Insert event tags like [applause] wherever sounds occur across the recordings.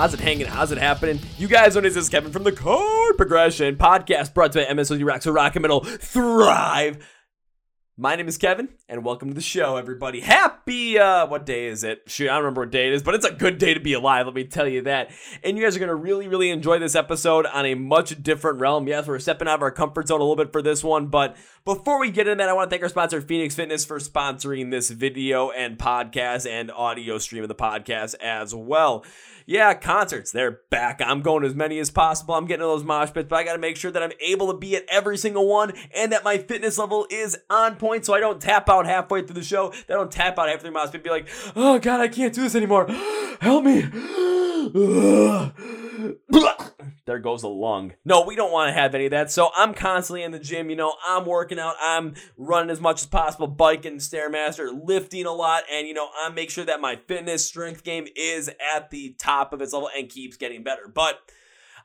How's it hanging? How's it happening? You guys know this is Kevin from the Chord Progression Podcast, brought to you by MSOTD Rock, so rock and metal thrive. My name is Kevin, and welcome to the show, everybody. Happy, uh, what day is it? Shoot, I don't remember what day it is, but it's a good day to be alive, let me tell you that. And you guys are gonna really, really enjoy this episode on a much different realm. Yes, we're stepping out of our comfort zone a little bit for this one, but before we get into that, I want to thank our sponsor, Phoenix Fitness, for sponsoring this video and podcast and audio stream of the podcast as well yeah, concerts, they're back. I'm going as many as possible. I'm getting to those mosh pits, but I got to make sure that I'm able to be at every single one and that my fitness level is on point so I don't tap out halfway through the show. That I don't tap out halfway through my mosh pit and be like, oh God, I can't do this anymore. [gasps] Help me. [sighs] there goes a lung. No, we don't want to have any of that. So I'm constantly in the gym. You know, I'm working out. I'm running as much as possible, biking, stairmaster, lifting a lot, and you know, I make sure that my fitness strength game is at the top of its level and keeps getting better. But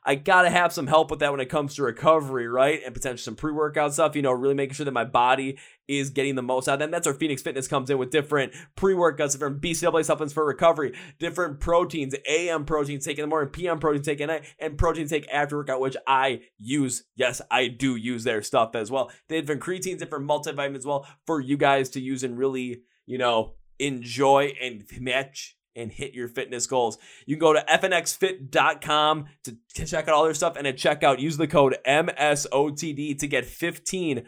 I gotta have some help with that when it comes to recovery, right? And potentially some pre workout stuff, you know, really making sure that my body is getting the most out of. And that's where Phoenix Fitness comes in with different pre workouts, different BCAA supplements for recovery, different proteins, AM proteins taken in the morning, PM protein taken at night, and protein take after workout, which I use. Yes, I do use their stuff as well. They have different creatines, different multivitamins as well for you guys to use and really, you know, enjoy and match and hit your fitness goals. You can go to fnxfit.com to check out all their stuff and at checkout use the code MSOTD to get 15%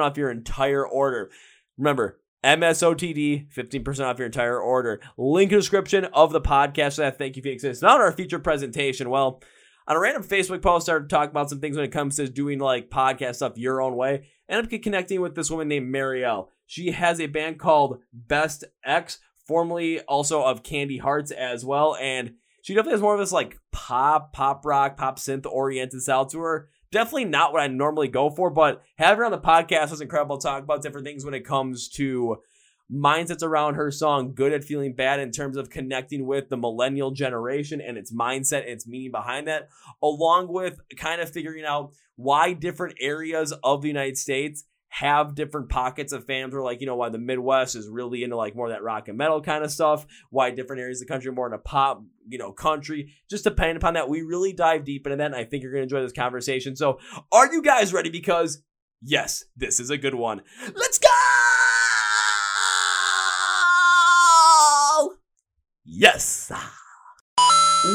off your entire order. Remember, MSOTD, 15% off your entire order. Link in description of the podcast that thank you Phoenix. It's not our featured presentation. Well, on a random Facebook post, I started talking about some things when it comes to doing like podcast stuff your own way. And I'm connecting with this woman named Mariel. She has a band called Best Ex formerly also of Candy Hearts as well. And she definitely has more of this like pop, pop rock, pop synth oriented style to her. Definitely not what I normally go for, but having her on the podcast was incredible. Talk about different things when it comes to mindsets around her song good at feeling bad in terms of connecting with the millennial generation and its mindset and its meaning behind that along with kind of figuring out why different areas of the united states have different pockets of fans where like you know why the midwest is really into like more that rock and metal kind of stuff why different areas of the country are more into pop you know country just depending upon that we really dive deep into that and i think you're going to enjoy this conversation. So are you guys ready? Because yes this is a good one. Let's go! Yes!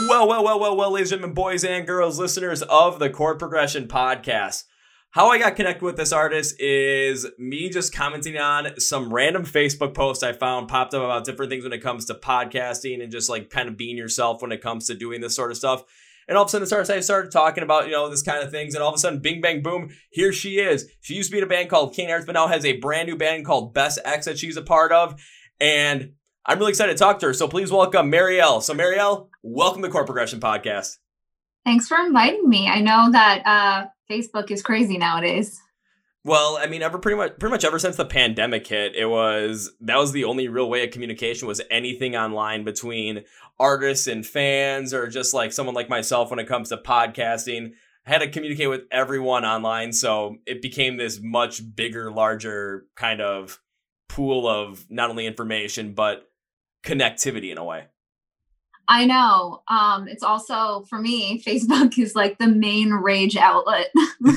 Well well well well well ladies and gentlemen boys and girls listeners of the chord progression podcast how I got connected with this artist is me just commenting on some random Facebook post I found popped up about different things when it comes to podcasting and just like kind of being yourself when it comes to doing this sort of stuff. And all of a sudden, this I started talking about, you know, this kind of things. And all of a sudden, bing, bang, boom, here she is. She used to be in a band called Candy Hearts, but now has a brand new band called Best Ex that she's a part of. And I'm really excited to talk to her. So please welcome Mariel. So, Mariel, welcome to Core Progression Podcast. Thanks for inviting me. I know that uh, Facebook is crazy nowadays. Well, I mean, ever pretty much pretty much ever since the pandemic hit, it was that was the only real way of communication was anything online between artists and fans or just like someone like myself when it comes to podcasting. I had to communicate with everyone online, so it became this much bigger, larger kind of pool of not only information but connectivity in a way. I know. Um, it's also for me, Facebook is like the main rage outlet. [laughs]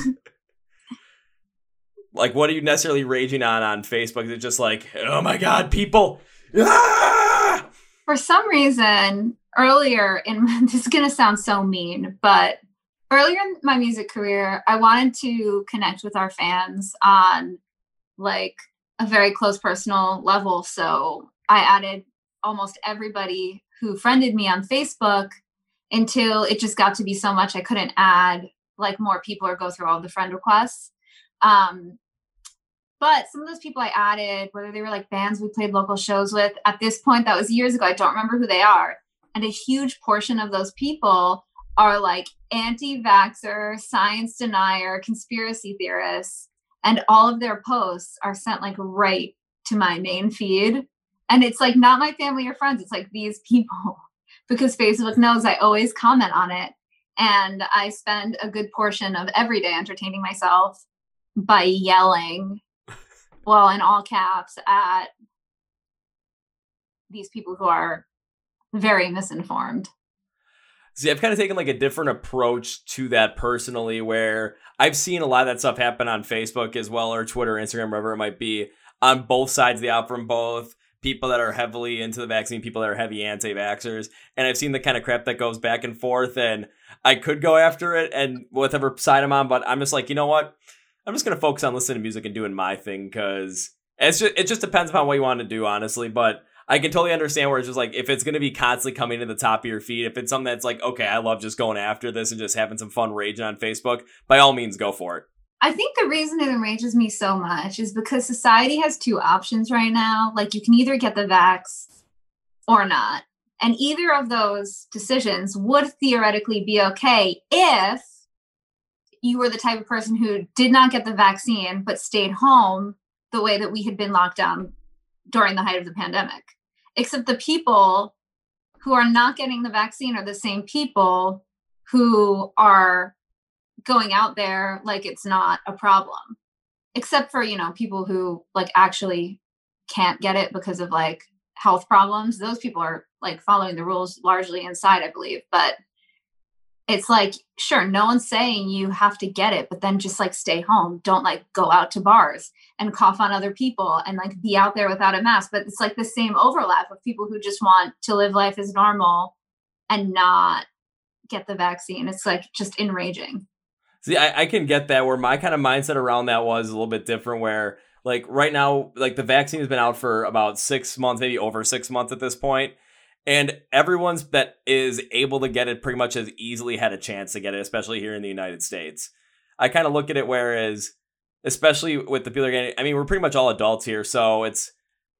like, what are you necessarily raging on on Facebook? Is it just like, oh my god, people? Ah! For some reason, earlier in [laughs] this is gonna sound so mean, but earlier in my music career, I wanted to connect with our fans on like a very close personal level. So I added almost everybody who friended me on Facebook until it just got to be so much I couldn't add like more people or go through all the friend requests. Um, but some of those people I added, whether they were like bands we played local shows with, at this point, that was years ago, I don't remember who they are. And a huge portion of those people are like anti vaxxer, science denier, conspiracy theorists. And all of their posts are sent like right to my main feed and it's like not my family or friends it's like these people [laughs] because facebook knows i always comment on it and i spend a good portion of every day entertaining myself by yelling [laughs] well in all caps at these people who are very misinformed. See, I've kind of taken like a different approach to that personally, where I've seen a lot of that stuff happen on Facebook as well, or Twitter, Instagram, wherever it might be, on both sides of the aisle from both people that are heavily into the vaccine, people that are heavy anti-vaxxers, and I've seen the kind of crap that goes back and forth, and I could go after it and whatever side I'm on, but I'm just like, you know what? I'm just gonna focus on listening to music and doing my thing because it's just it just depends upon what you want to do, honestly. But I can totally understand where it's just like if it's gonna be constantly coming to the top of your feed, if it's something that's like, okay, I love just going after this and just having some fun raging on Facebook, by all means go for it. I think the reason it enrages me so much is because society has two options right now. Like you can either get the vax or not. And either of those decisions would theoretically be okay if you were the type of person who did not get the vaccine but stayed home the way that we had been locked down during the height of the pandemic. Except the people who are not getting the vaccine are the same people who are going out there like it's not a problem. Except for, you know, people who like actually can't get it because of like health problems. Those people are like following the rules largely inside, I believe. But it's like sure no one's saying you have to get it but then just like stay home don't like go out to bars and cough on other people and like be out there without a mask but it's like the same overlap of people who just want to live life as normal and not get the vaccine it's like just enraging see I, I can get that where my kind of mindset around that was a little bit different where like right now like the vaccine has been out for about six months maybe over six months at this point and everyone's that is able to get it pretty much has easily had a chance to get it, especially here in the United States. I kind of look at it whereas, especially with the people are getting, I mean, we're pretty much all adults here, so it's,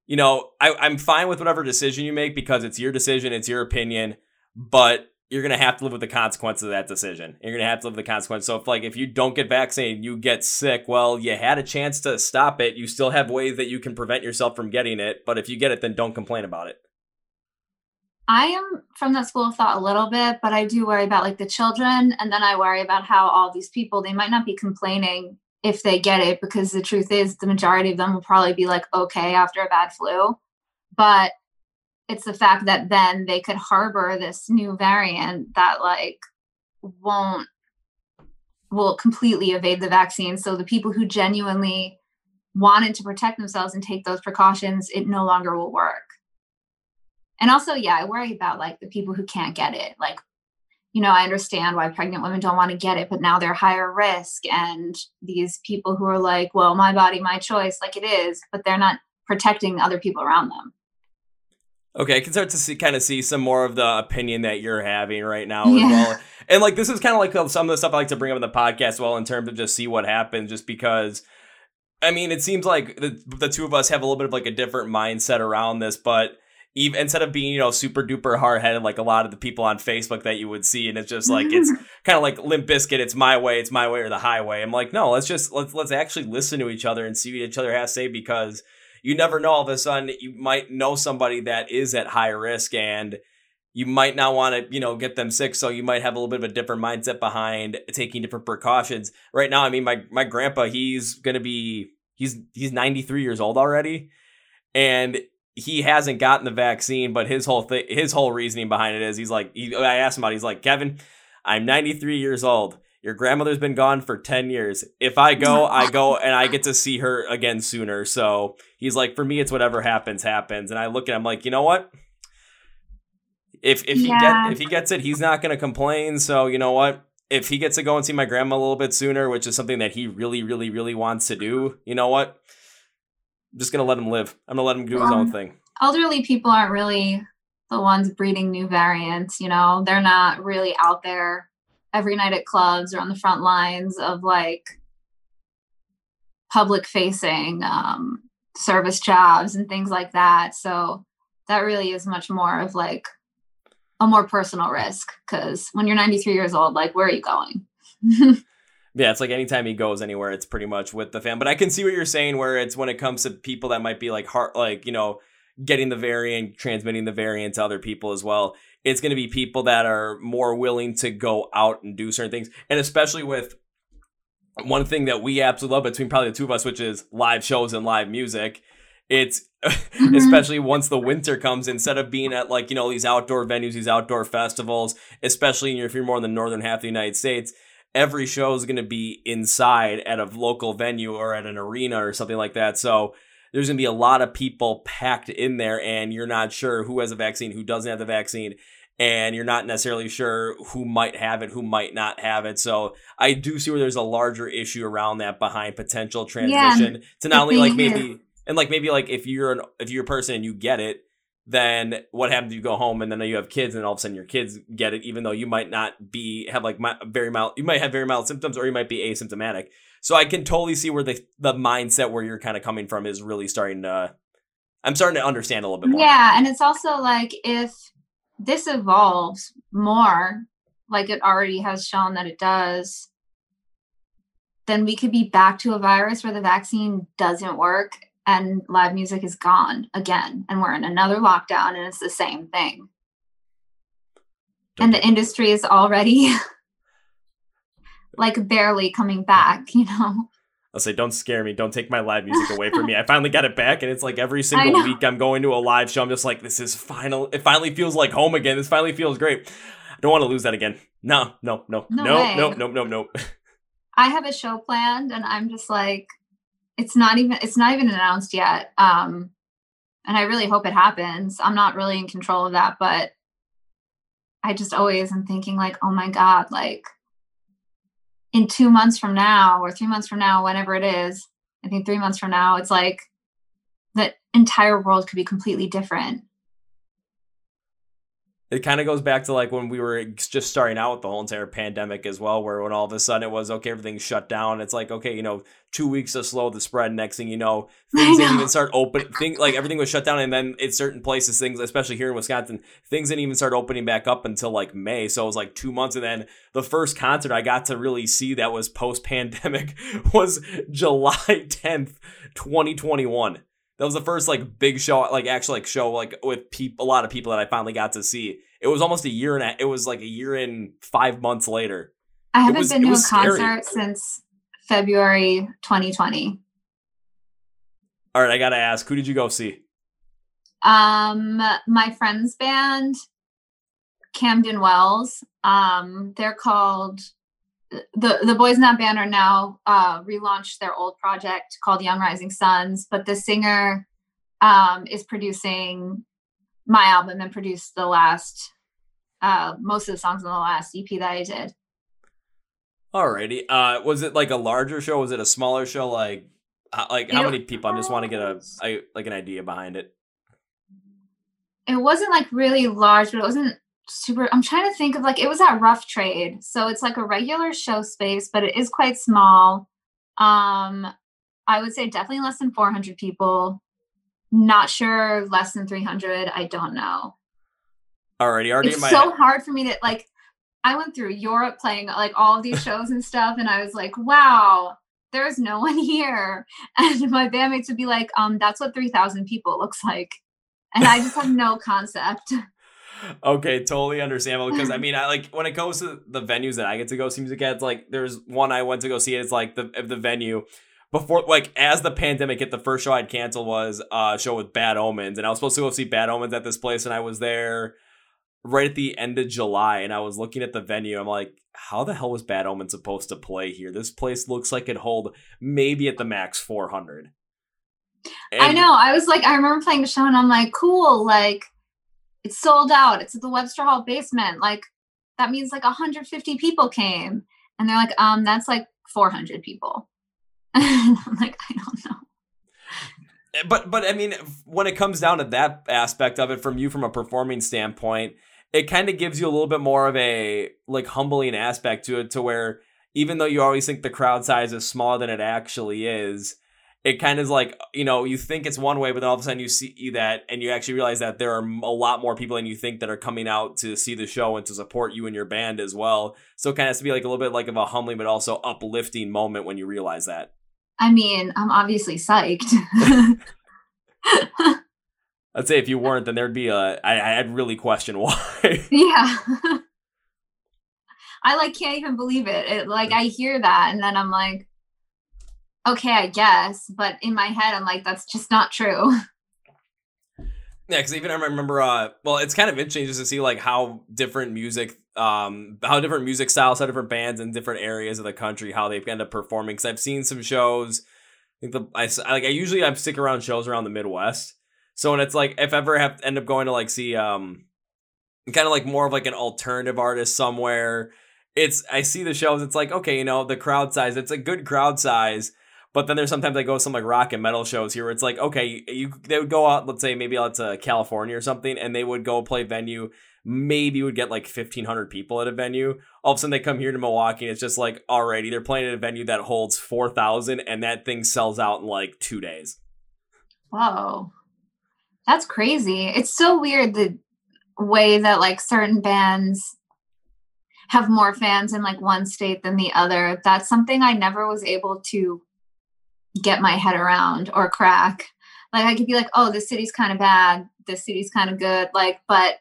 you know, I, I'm fine with whatever decision you make because it's your decision, it's your opinion, but you're gonna have to live with the consequences of that decision. You're gonna have to live with the consequences. So if like if you don't get vaccinated, you get sick. Well, you had a chance to stop it. You still have ways that you can prevent yourself from getting it. But if you get it, then don't complain about it. I am from that school of thought a little bit, but I do worry about like the children. And then I worry about how all these people, they might not be complaining if they get it, because the truth is the majority of them will probably be like, okay, after a bad flu. But it's the fact that then they could harbor this new variant that like won't will completely evade the vaccine. So the people who genuinely wanted to protect themselves and take those precautions, it no longer will work. And also yeah i worry about like the people who can't get it. Like you know i understand why pregnant women don't want to get it but now they're higher risk and these people who are like well my body my choice like it is but they're not protecting other people around them okay i can start to see kind of see some more of the opinion that you're having right now yeah. as well and like this is kind of like uh, some of the stuff i like to bring up in the podcast well in terms of just see what happens just because I mean, it seems like the, the two of us have a little bit of like a different mindset around this, but even instead of being you know super duper hard headed like a lot of the people on Facebook that you would see, and it's just like it's [laughs] kind of like Limp Bizkit, It's my way, it's my way or the highway. I'm like, no, let's just let's let's actually listen to each other and see what each other has to say because you never know. All of a sudden, you might know somebody that is at high risk and you might not want to, you know, get them sick. So you might have a little bit of a different mindset behind taking different precautions. Right now, I mean, my my grandpa, he's gonna be he's he's 93 years old already, and he hasn't gotten the vaccine, but his whole thing, his whole reasoning behind it is he's like, he, I asked him about, it, he's like, Kevin, I'm 93 years old. Your grandmother's been gone for 10 years. If I go, [laughs] I go and I get to see her again sooner. So he's like, for me, it's whatever happens, happens. And I look at him like, you know what? If if yeah. he get if he gets it, he's not gonna complain. So you know what? If he gets to go and see my grandma a little bit sooner, which is something that he really, really, really wants to do, you know what? I'm just gonna let him live. I'm gonna let him do his own thing. Elderly people aren't really the ones breeding new variants. You know, they're not really out there every night at clubs or on the front lines of like public facing um, service jobs and things like that. So that really is much more of like a more personal risk because when you're 93 years old, like where are you going? [laughs] Yeah, it's like anytime he goes anywhere, it's pretty much with the fan. But I can see what you're saying, where it's when it comes to people that might be like heart, like you know, getting the variant, transmitting the variant to other people as well. It's going to be people that are more willing to go out and do certain things, and especially with one thing that we absolutely love between probably the two of us, which is live shows and live music, it's [laughs] mm-hmm. especially once the winter comes instead of being at like you know these outdoor venues these outdoor festivals especially if you're more in the northern half of the united states every show is going to be inside at a local venue or at an arena or something like that. So there's going to be a lot of people packed in there and you're not sure who has a vaccine who doesn't have the vaccine and you're not necessarily sure who might have it, who might not have it. So I do see where there's a larger issue around that behind potential transmission yeah, to not only like maybe and like maybe like if you're an if you're a person and you get it, then what happens? You go home and then you have kids, and all of a sudden your kids get it, even though you might not be have like my, very mild. You might have very mild symptoms, or you might be asymptomatic. So I can totally see where the the mindset where you're kind of coming from is really starting to. I'm starting to understand a little bit more. Yeah, and it's also like if this evolves more, like it already has shown that it does, then we could be back to a virus where the vaccine doesn't work and live music is gone again and we're in another lockdown and it's the same thing and the industry is already [laughs] like barely coming back you know I'll say, don't scare me. Don't take my live music away from me. I finally got it back, and it's like every [laughs] single week I'm going to a live show. I'm just like, this is final. It finally feels like home again. This finally feels great. I don't want to lose that again. No, no, no, no, no, no, no, no, no. I have a show planned, and I'm just like, it's not even it's not even announced yet. Um, and I really hope it happens. I'm not really in control of that, but I just always am thinking like, oh my god, like in two months from now or three months from now, whenever it is, I think three months from now, it's like the entire world could be completely different it kind of goes back to like when we were just starting out with the whole entire pandemic as well, where when all of a sudden it was okay, everything's shut down. It's like okay, you know, two weeks to slow the spread. Next thing you know, things didn't even start open. Thing like everything was shut down, and then in certain places, things, especially here in Wisconsin, things didn't even start opening back up until like May. So it was like two months, and then the first concert I got to really see that was post pandemic [laughs] was July tenth, twenty twenty one that was the first like big show, like actually like show like with people, a lot of people that I finally got to see. It was almost a year and a, it was like a year and five months later. I haven't was, been to a concert scary. since February 2020. All right, I gotta ask, who did you go see? Um, my friend's band, Camden Wells. Um, they're called the the boys in that band are now uh, relaunched their old project called Young Rising Sons, but the singer um, is producing my album and produced the last uh, most of the songs on the last EP that I did. Alrighty. Uh, was it like a larger show? Was it a smaller show? Like, how, like how many people? I just want to get a, a like an idea behind it. It wasn't like really large, but it wasn't super i'm trying to think of like it was at rough trade so it's like a regular show space but it is quite small. Um i would say definitely less than 400 people. Not sure less than 300 i don't know. Already already it's so hard for me to like i went through europe playing like all of these [laughs] shows and stuff and i was like wow there's no one [laughs] here. And my bandmates would be like um that's what 3000 people looks like. And i just have no concept okay, totally understandable. Because I mean, I like when it comes to the venues that I get to go see music at. It's like there's one I went to go see. It's like the the venue before, like as the pandemic hit. The first show I'd cancel was a show with Bad Omens, and I was supposed to go see Bad Omens at this place, and I was there right at the end of July, and I was looking at the venue. I'm like, how the hell was Bad Omens supposed to play here? This place looks like it hold maybe at the max 400. And I know. I was like, I remember playing the show, and I'm like, cool, like it's sold out. It's at the Webster Hall basement. Like that means like 150 people came. And they're like, um, that's like 400 people. [laughs] I'm like, I don't know. Eh, but but I mean, when it comes down to that aspect of it, from you from a performing standpoint, it kind of gives you a little bit more of a like humbling aspect to it, to where even though you always think the crowd size is smaller than it actually is, it kind of is like you know you think it's one way but then all of a sudden you see that and you actually realize that there are a lot more people than you think that are coming out to see the show and to support you and your band as well. So it kind of has to be like a little bit like of a humbling but also uplifting moment when you realize that. I mean i'm obviously psyched. [laughs] I'd say if you weren't then there'd be a I, i'd really question why. [laughs] Yeah. [laughs] I like can't even believe it. it like i hear that and then i'm like okay, I guess, but in my head, I'm like, that's just not true. [laughs] Yeah, because even I remember, uh, well, it's kind of interesting just to see like how different music, um, how different music styles, how different bands in different areas of the country, how they end up performing. Because I've seen some shows. I think the I like I usually I stick around shows around the Midwest. So when it's like if ever have end up going to like see um, kind of like more of like an alternative artist somewhere, it's I see the shows. It's like okay, you know, the crowd size. It's a good crowd size but then there's sometimes I go to some like rock and metal shows here where it's like, okay, you they would go out, let's say maybe out to California or something, and they would go play venue. Maybe would get like 1,500 people at a venue. All of a sudden they come here to Milwaukee and it's just like, alrighty, they're playing at a venue that holds 4,000 and that thing sells out in like two days. Whoa. That's crazy. It's so weird the way that like certain bands have more fans in like one state than the other. That's something I never was able to get my head around or crack. Like I could be like, oh, this city's kind of bad, this city's kind of good, like, but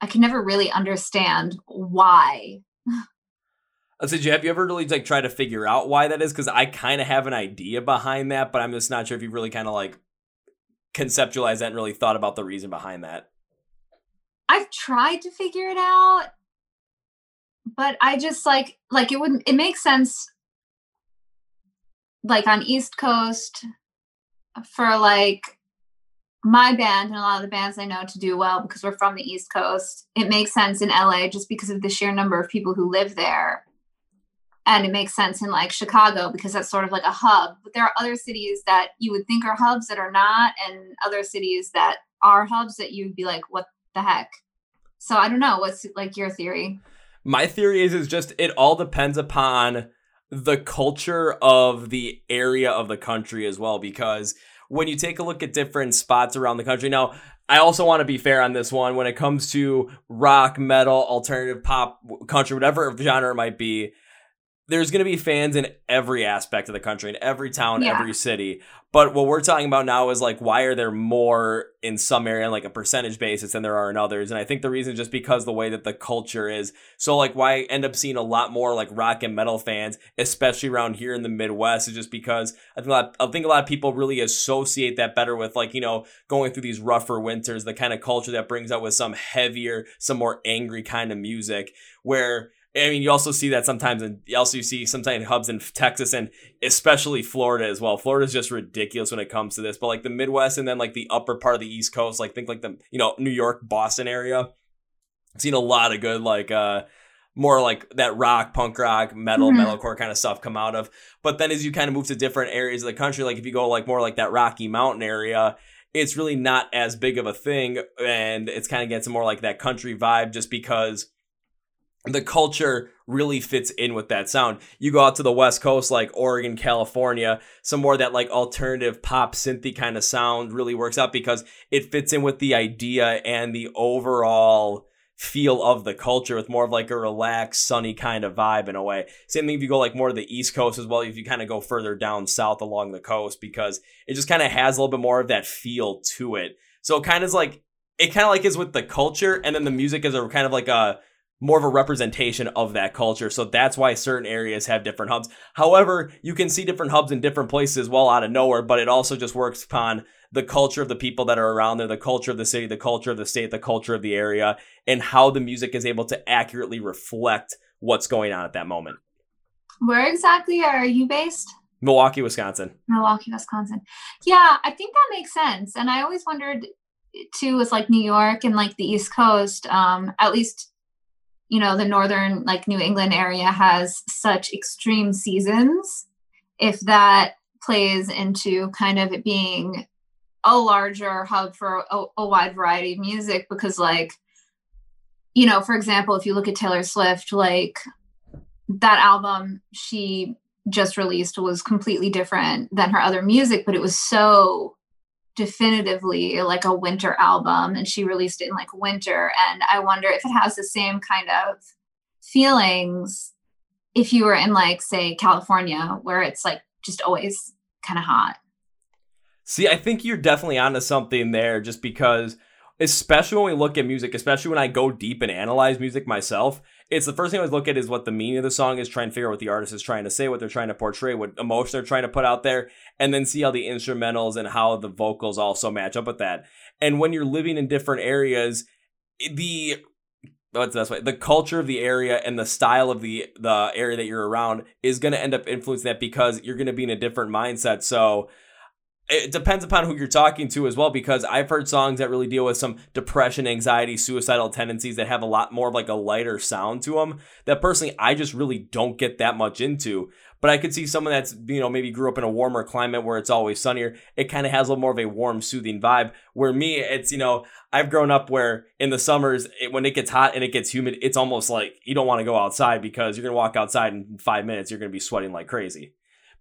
I can never really understand why. I said, you have you ever really like try to figure out why that is? Because I kind of have an idea behind that, but I'm just not sure if you really kind of like conceptualized that and really thought about the reason behind that. I've tried to figure it out, but I just like like it wouldn't. It makes sense like on East Coast for like my band and a lot of the bands I know to do well because we're from the East Coast. It makes sense in LA just because of the sheer number of people who live there. And it makes sense in like Chicago because that's sort of like a hub. But there are other cities that you would think are hubs that are not, and other cities that are hubs that you'd be like, what the heck? So I don't know. What's like your theory? My theory is is just it all depends upon the culture of the area of the country as well because when you take a look at different spots around the country now I also want to be fair on this one when it comes to rock, metal, alternative pop, country, whatever genre it might be there's going to be fans in every aspect of the country, in every town, yeah. every city. But what we're talking about now is like, why are there more in some area on like a percentage basis than there are in others? And I think the reason is just because the way that the culture is. So like, why I end up seeing a lot more like rock and metal fans, especially around here in the Midwest, is just because I think a lot, I think a lot of people really associate that better with like you know going through these rougher winters, the kind of culture that brings out with some heavier, some more angry kind of music, where I mean, you also see that sometimes, and also you see sometimes hubs in Texas and especially Florida as well. Florida is just ridiculous when it comes to this, but like the Midwest and then like the upper part of the East Coast, like think like the you know New York, Boston area. I've seen a lot of good like uh more like that rock, punk rock, metal, mm-hmm. metalcore kind of stuff come out of. But then as you kind of move to different areas of the country, like if you go like more like that Rocky Mountain area, it's really not as big of a thing, and it's kind of gets more like that country vibe just because the culture really fits in with that sound. You go out to the West Coast, like Oregon, California, some more that like alternative pop synthy kind of sound really works out because it fits in with the idea and the overall feel of the culture with more of like a relaxed, sunny kind of vibe in a way. Same thing if you go like more to the East Coast as well, if you kind of go further down south along the coast because it just kind of has a little bit more of that feel to it. So it kind of is like it kind of like is with the culture and then the music is a kind of like a more of a representation of that culture. So that's why certain areas have different hubs. However, you can see different hubs in different places well out of nowhere, but it also just works upon the culture of the people that are around there, the culture of the city, the culture of the state, the culture of the area, and how the music is able to accurately reflect what's going on at that moment. Where exactly are you based? Milwaukee, Wisconsin. Milwaukee, Wisconsin. Yeah, I think that makes sense. And I always wondered too with like New York and like the East Coast, um, at least you know the northern like new england area has such extreme seasons if that plays into kind of it being a larger hub for a, a, wide variety of music because like you know for example if you look at taylor swift like that album she just released was completely different than her other music but it was so definitively like a winter album and she released it in like winter and i wonder if it has the same kind of feelings if you were in like say california where it's like just always kind of hot. See i think you're definitely onto something there just because especially when we look at music, especially when I go deep and analyze music myself, it's the first thing I always look at is what the meaning of the song is, try and figure out what the artist is trying to say, what they're trying to portray, what emotion they're trying to put out there, and then see how the instrumentals and how the vocals also match up with that. And when you're living in different areas, the what's the best way? The culture of the area and the style of the the area that you're around is going to end up influencing that because you're going to be in a different mindset. So it depends upon who you're talking to as well because i've heard songs that really deal with some depression anxiety suicidal tendencies that have a lot more of like a lighter sound to them that personally i just really don't get that much into. But i could see someone that's you know maybe grew up in a warmer climate where it's always sunnier it kind of has a little more of a warm soothing vibe. Where me it's you know i've grown up where in the summers it, when it gets hot and it gets humid it's almost like you don't want to go outside because you're going to walk outside in five minutes you're going to be sweating like crazy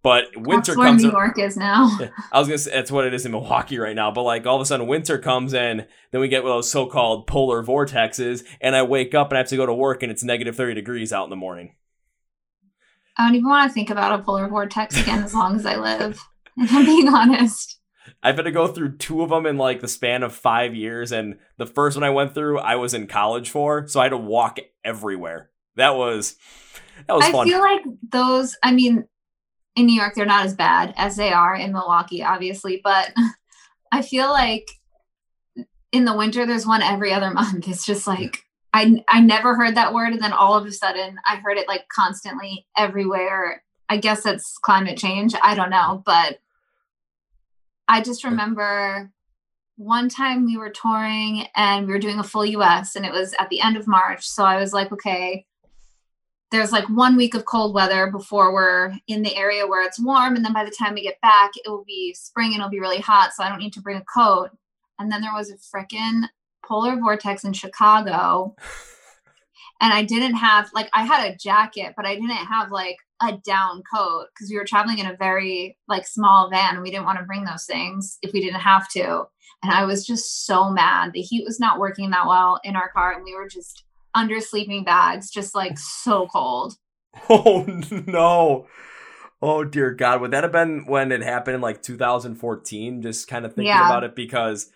but winter comes. that's where comes. New York is now. [laughs] I was gonna say that's what it is in Milwaukee right now. But like all of a sudden winter comes in, then we get those so-called polar vortexes, and I wake up and I have to go to work and it's negative thirty degrees out in the morning. I don't even want to think about a polar vortex again as long as I live. If I'm being honest. I've had to go through two of them in like the span of five years, and the first one I went through, I was in college for, so I had to walk everywhere. That was that was I fun. feel like those. I mean, in New York, they're not as bad as they are in Milwaukee, obviously, but [laughs] I feel like in the winter, there's one every other [laughs] month. It's just like, I, I never heard that word. And then all of a sudden, I heard it like constantly everywhere. I guess it's climate change. I don't know. But I just remember one time we were touring and we were doing a full US and it was at the end of March. So I was like, okay, there's like one week of cold weather before we're in the area where it's warm and then by the time we get back it will be spring and it'll be really hot so i don't need to bring a coat. And then there was a freaking polar vortex in chicago. [laughs] And i didn't have like i had a jacket but i didn't have like a down coat because we were traveling in a very like small van. And we didn't want to bring those things if we didn't have to. And i was just so mad. The heat was not working that well in our car and we were just under sleeping bags, just like [laughs] so cold. Oh no. Oh dear God. Would that have been when it happened in like 2014? Just kind of thinking yeah. about it because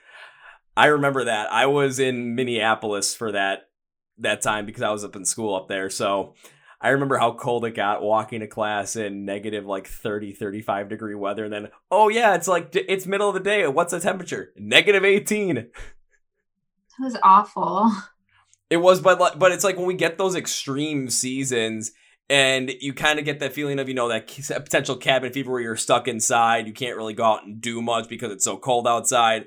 I remember that. I was in Minneapolis for that that time because I was up in school up there. So I remember how cold it got walking to class in negative like 30, 35 degree weather. And then, oh yeah, it's like, it's middle of the day. What's the temperature? Negative 18. It was awful. It was, but but it's like when we get those extreme seasons, and you kind of get that feeling of you know that potential cabin fever where you're stuck inside, you can't really go out and do much because it's so cold outside,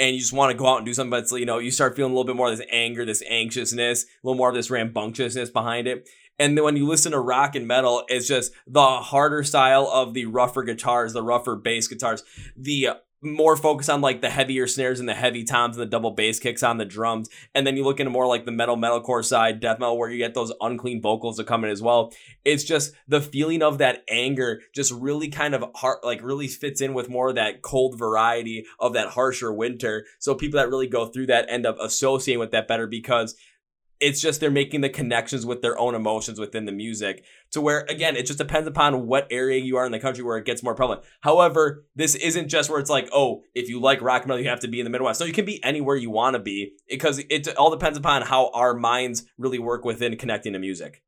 and you just want to go out and do something. But you know you start feeling a little bit more of this anger, this anxiousness, a little more of this rambunctiousness behind it. And then when you listen to rock and metal, it's just the harder style of the rougher guitars, the rougher bass guitars, the more focus on like the heavier snares and the heavy toms and the double bass kicks on the drums. And then you look into more like the metal metalcore side, death metal, where you get those unclean vocals to come in as well. It's just the feeling of that anger just really kind of hard, like really fits in with more of that cold variety of that harsher winter. So people that really go through that end up associating with that better because it's just they're making the connections with their own emotions within the music to where again it just depends upon what area you are in the country where it gets more prevalent. However this isn't just where it's like oh if you like rock metal you have to be in the midwest. So you can be anywhere you want to be because it all depends upon how our minds really work within connecting to music.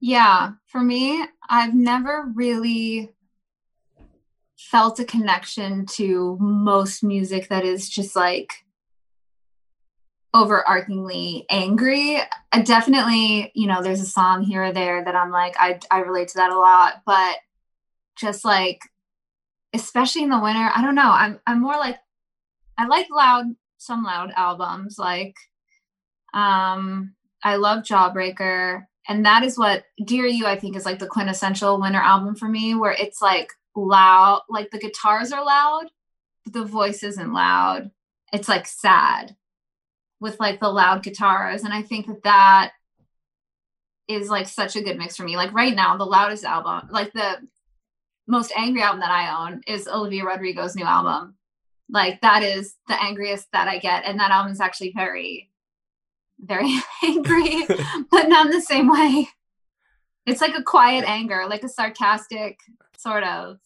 Yeah for me i've never really felt a connection to most music that is just like overarchingly angry. I definitely, you know, there's a song here or there that I'm like, I, I relate to that a lot, but just like, especially in the winter, I don't know. I'm, I'm more like, I like loud, some loud albums. Like, um, I love Jawbreaker. And that is what Dear You, I think, is like the quintessential winter album for me, where it's like loud, like the guitars are loud, but the voice isn't loud. It's like sad with like the loud guitars and i think that that is like such a good mix for me. Like right now the loudest album like the most angry album that i own is olivia rodrigo's new album. Like that is the angriest that i get and that album is actually very very [laughs] angry [laughs] but not in the same way. It's like a quiet anger like a sarcastic sort of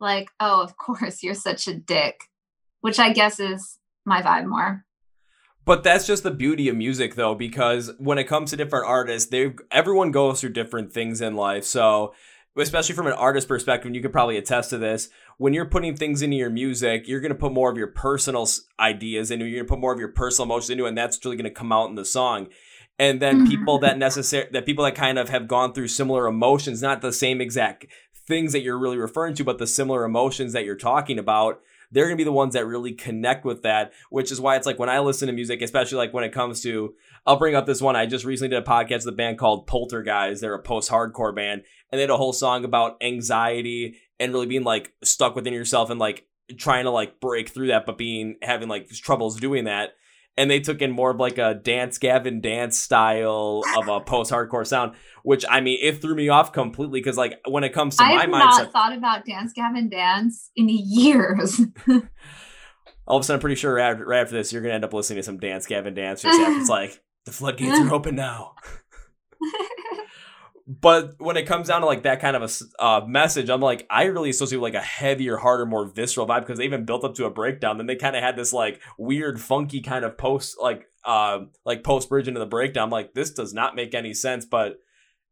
like oh of course you're such a dick which i guess is my vibe more. But that's just the beauty of music, though, because when it comes to different artists, they everyone goes through different things in life. So, especially from an artist perspective, and you could probably attest to this. When you're putting things into your music, you're going to put more of your personal ideas into. You're going to put more of your personal emotions into, it, and that's really going to come out in the song. And then mm-hmm. people that necessary that people that kind of have gone through similar emotions, not the same exact things that you're really referring to, but the similar emotions that you're talking about they're going to be the ones that really connect with that, which is why it's like when I listen to music, especially like when it comes to, I'll bring up this one. I just recently did a podcast with a band called Poltergeist. They're a post hardcore band, and they had a whole song about anxiety and really being like stuck within yourself and like trying to like break through that, but being having like troubles doing that and they took in more of like a dance Gavin dance style of a post hardcore sound, which I mean it threw me off completely because like when it comes to my mind. I have not thought about dance Gavin dance in years. [laughs] all of a sudden, I'm pretty sure right after, right after, this, you're gonna end up listening to some dance Gavin dance just after it's [laughs] like the floodgates are open now [laughs] but when it comes down to like that kind of a uh, message, I'm like, I really associate with like a heavier, harder, more visceral vibe because they even built up to a breakdown. Then they kind of had this like weird, funky kind of post, like, uh, like post bridge into the breakdown. I'm like, this does not make any sense, but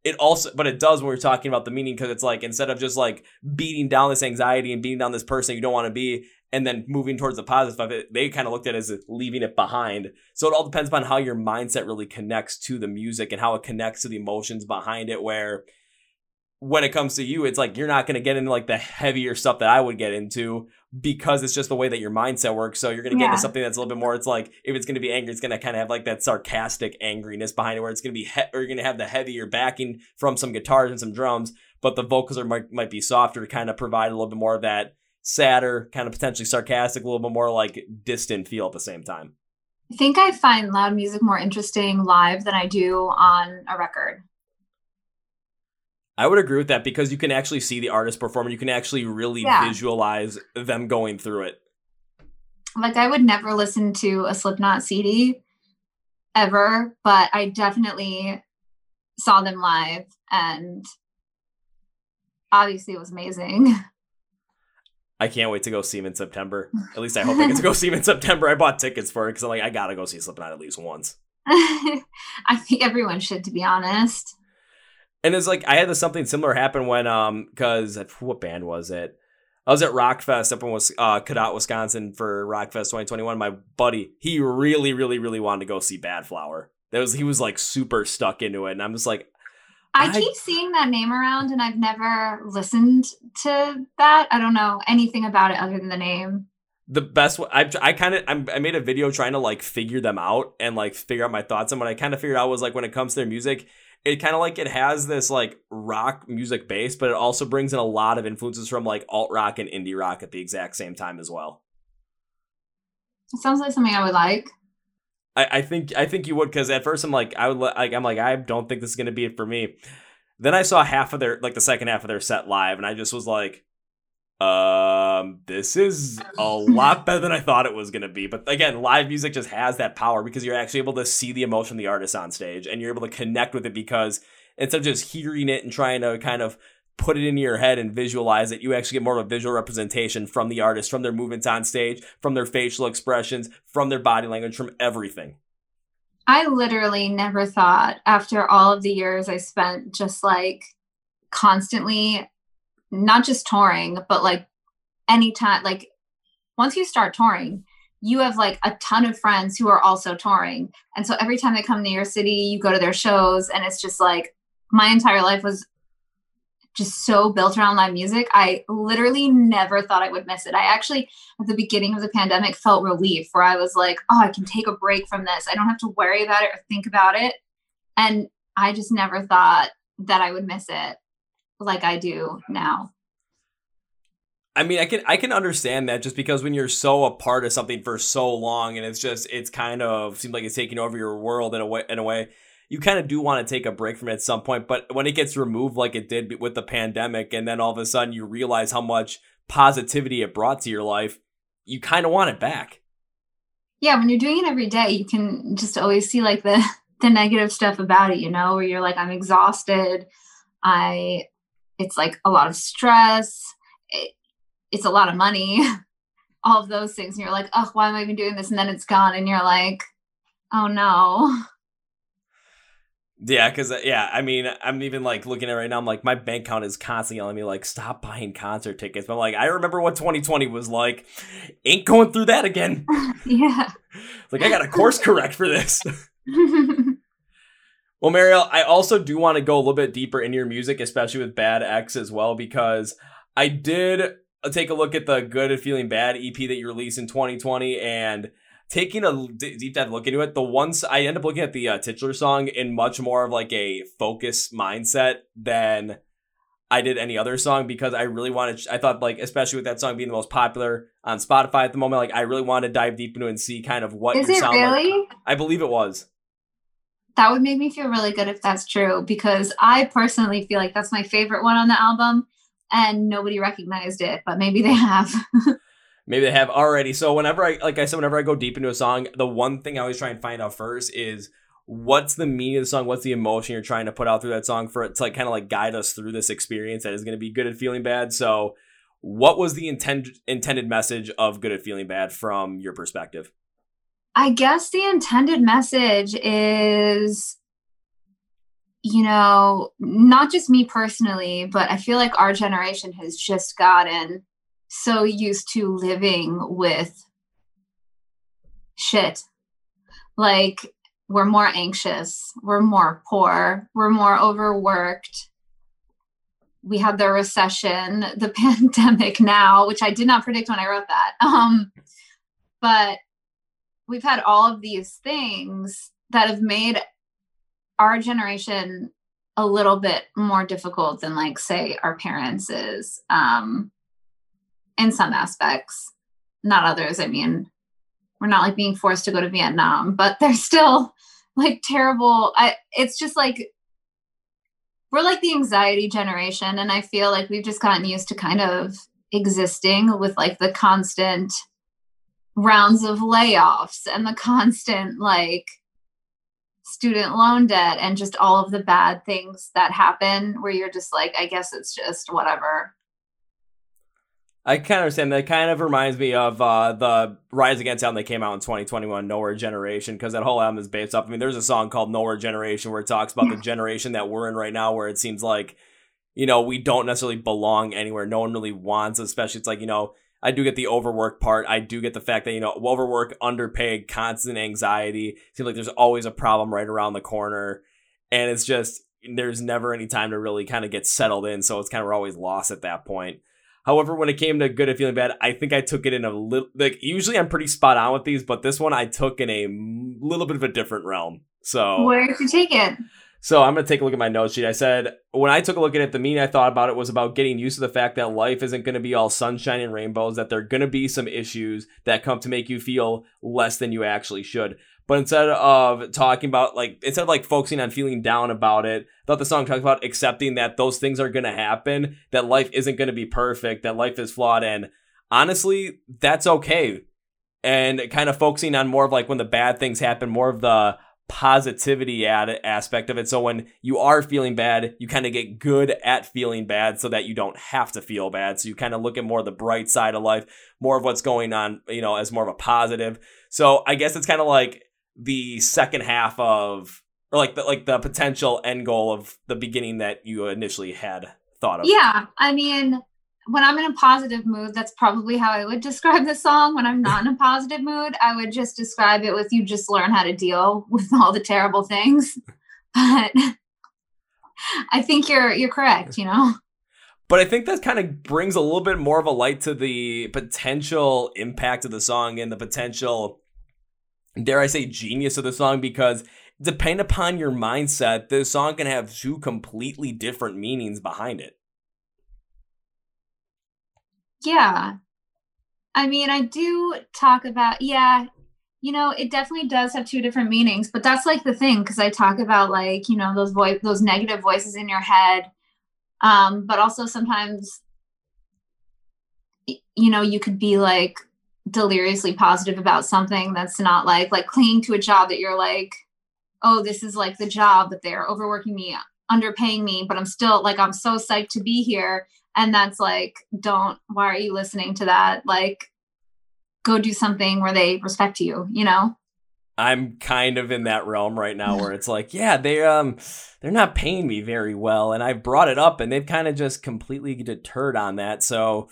it also, but it does when we're talking about the meaning because it's like instead of just like beating down this anxiety and beating down this person you don't want to be, and then moving towards the positive it, they kind of looked at it as leaving it behind. So it all depends upon how your mindset really connects to the music and how it connects to the emotions behind it. Where when it comes to you, it's like you're not going to get into like the heavier stuff that I would get into because it's just the way that your mindset works. So you're going to get yeah. into something that's a little bit more. It's like if it's going to be angry, it's going to kind of have like that sarcastic angriness behind it, where it's going to be he- or you're going to have the heavier backing from some guitars and some drums, but the vocals are might, might be softer to kind of provide a little bit more of that sadder, kind of potentially sarcastic, a little bit more like distant feel at the same time. I think I find loud music more interesting live than I do on a record. I would agree with that because you can actually see the artist perform. You can actually really yeah. visualize them going through it. Like I would never listen to a Slipknot CD ever, but I definitely saw them live and obviously it was amazing. [laughs] I can't wait to go see him in September. At least I hope I get to go [laughs] see him in September. I bought tickets for it because I'm like, I gotta go see Slipknot at least once. [laughs] I think everyone should, to be honest. And it's like I had this something similar happen when um because what band was it? I was at Rockfest up in was uh Cadott, Wisconsin for Rockfest 2021. My buddy, he really, really, really wanted to go see Badflower. That was he was like super stuck into it, and I'm just like, I, I keep seeing that name around and I've never listened to that. I don't know anything about it other than the name. The best I I kind of I made a video trying to like figure them out and like figure out my thoughts and what I kind of figured out was like when it comes to their music, it kind of like it has this like rock music base, but it also brings in a lot of influences from like alt rock and indie rock at the exact same time as well. It sounds like something I would like. I, I think I think you would because at first I'm like I would like I'm like I don't think this is gonna be it for me. Then I saw half of their like the second half of their set live, and I just was like, um, this is a lot better than I thought it was gonna be. But again, live music just has that power because you're actually able to see the emotion of the artist on stage, and you're able to connect with it because instead of just hearing it and trying to kind of put it into your head and visualize it, you actually get more of a visual representation from the artist, from their movements on stage, from their facial expressions, from their body language, from everything. I literally never thought after all of the years I spent just like constantly, not just touring, but like anytime, like once you start touring, you have like a ton of friends who are also touring. And so every time they come to your city, you go to their shows, and it's just like my entire life was just so built around live music. I literally never thought I would miss it. I actually, at the beginning of the pandemic, felt relief where I was like, oh, I can take a break from this. I don't have to worry about it or think about it. And I just never thought that I would miss it like I do now. I mean, I can I can understand that just because when you're so a part of something for so long and it's just it's kind of seems like it's taking over your world in a way in a way you kind of do want to take a break from it at some point. But when it gets removed, like it did with the pandemic, and then all of a sudden you realize how much positivity it brought to your life, you kind of want it back. Yeah, when you're doing it every day, you can just always see like the [laughs] the negative stuff about it, you know, where you're like, I'm exhausted. I, it's like a lot of stress. It, it's a lot of money. [laughs] all of those things. And you're like, oh, why am I even doing this? And then it's gone. And you're like, oh no. Yeah, because uh, yeah, I mean, I'm even like looking at it right now. I'm like, my bank account is constantly telling me like, stop buying concert tickets. But I'm like, I remember what 2020 was like. Ain't going through that again. [laughs] yeah. like I got a course correct for this. [laughs] well, Mariel, I also do want to go a little bit deeper into your music, especially with Bad Ex as well, because I did take a look at the Good at Feeling Bad EP that you released in 2020 and taking a deep dive look into it, the ones I end up looking at the uh, titular song in much more of like a focus mindset than I did any other song because I really wanted. I thought like especially with that song being the most popular on Spotify at the moment, like I really wanted to dive deep into it and see kind of what is it really? Like. I believe it was. That would make me feel really good if that's true because I personally feel like that's my favorite one on the album and nobody recognized it, but maybe they have. [laughs] maybe they have already. So whenever I like I said, whenever I go deep into a song, the one thing I always try and find out first is what's the meaning of the song, what's the emotion you're trying to put out through that song for it to like kind of like guide us through this experience that is going to be good at feeling bad. So what was the intended intended message of good at feeling bad from your perspective? I guess the intended message is you know, not just me personally, but I feel like our generation has just gotten so used to living with shit. Like, we're more anxious, we're more poor, we're more overworked. We had the recession, the [laughs] pandemic now, which I did not predict when I wrote that. Um, but we've had all of these things that have made our generation a little bit more difficult than like say our parents is um in some aspects not others i mean we're not like being forced to go to vietnam but [laughs] they're still like terrible i it's just like we're like the anxiety generation and i feel like we've just gotten used to kind of existing with like the constant rounds of layoffs and the constant like student loan debt and just all of the bad things that happen where you're just like, I guess it's just whatever. I kind of understand. That kind of reminds me of uh, the Rise Against album that came out in 2021, Nowhere Generation, because that whole album is based off. I mean, there's a song called Nowhere Generation where it talks about the generation that we're in right now, where it seems like, you know, we don't necessarily belong anywhere. No one really wants, especially it's like, you know, I do get the overwork part. I do get the fact that, you know, overwork, underpaid, constant anxiety. Seems like there's always a problem right around the corner. And it's just, there's never any time to really kind of get settled in. So it's kind of we're always lost at that point. However, when it came to good at feeling bad, I think I took it in a little, like, usually I'm pretty spot on with these, but this one I took in a little bit of a different realm. So, where did you take it? So I'm going to take a look at my note sheet. I said, when I took a look at it, the meaning I thought about it was about getting used to the fact that life isn't going to be all sunshine and rainbows, that there are going to be some issues that come to make you feel less than you actually should. But instead of talking about like, instead of like focusing on feeling down about it, I thought the song talks about accepting that those things are to happen, that life isn't to be perfect, that life is flawed. And honestly, that's okay. And kind of focusing on more of like when the bad things happen, more of the positivity ad- aspect of it. So when you are feeling bad, you kind of get good at feeling bad so that you don't have to feel bad. So you kind of look at more of the bright side of life, more of what's going on, you know, as more of a positive. So I guess it's kind of like the second half of or like the like the potential end goal of the beginning that you initially had thought of. Yeah, I mean, when I'm in a positive mood, that's probably how I would [laughs] describe the song. When I'm not in a positive mood, I would just describe it with you just learn how to deal with all the terrible things. [laughs] But I think you're you're correct, you know. But I think that kind of brings a little bit more of a light to the potential impact of the song and the potential dare I say genius of the song because depending upon your mindset, the song can have two completely different meanings behind it. Yeah. I mean, I do talk about, yeah, you know, it definitely does have two different meanings, but that's like the thing because I talk about like, you know, those voice those negative voices in your head. Um, but also sometimes you know, you could be like deliriously positive about something that's not like like clinging to a job that you're like, oh, this is like the job, but they're overworking me, underpaying me, but I'm still like I'm so psyched to be here and that's like don't why are you listening to that like go do something where they respect you, you know? I'm kind of in that realm right now where it's like, yeah, they um they're not paying me very well and I brought it up and they've kind of just completely deterred on that. So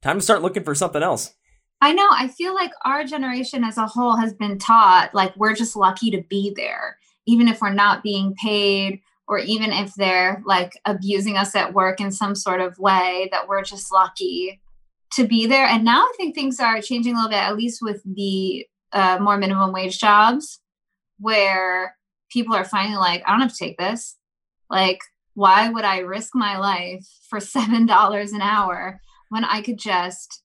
time to start looking for something else. I know. I feel like our generation as a whole has been taught like we're just lucky to be there, even if we're not being paid or even if they're like abusing us at work in some sort of way, that we're just lucky to be there. And now I think things are changing a little bit, at least with the uh, more minimum wage jobs, where people are finally like, I don't have to take this. Like, why would I risk my life for [laughs] $7 an hour when I could just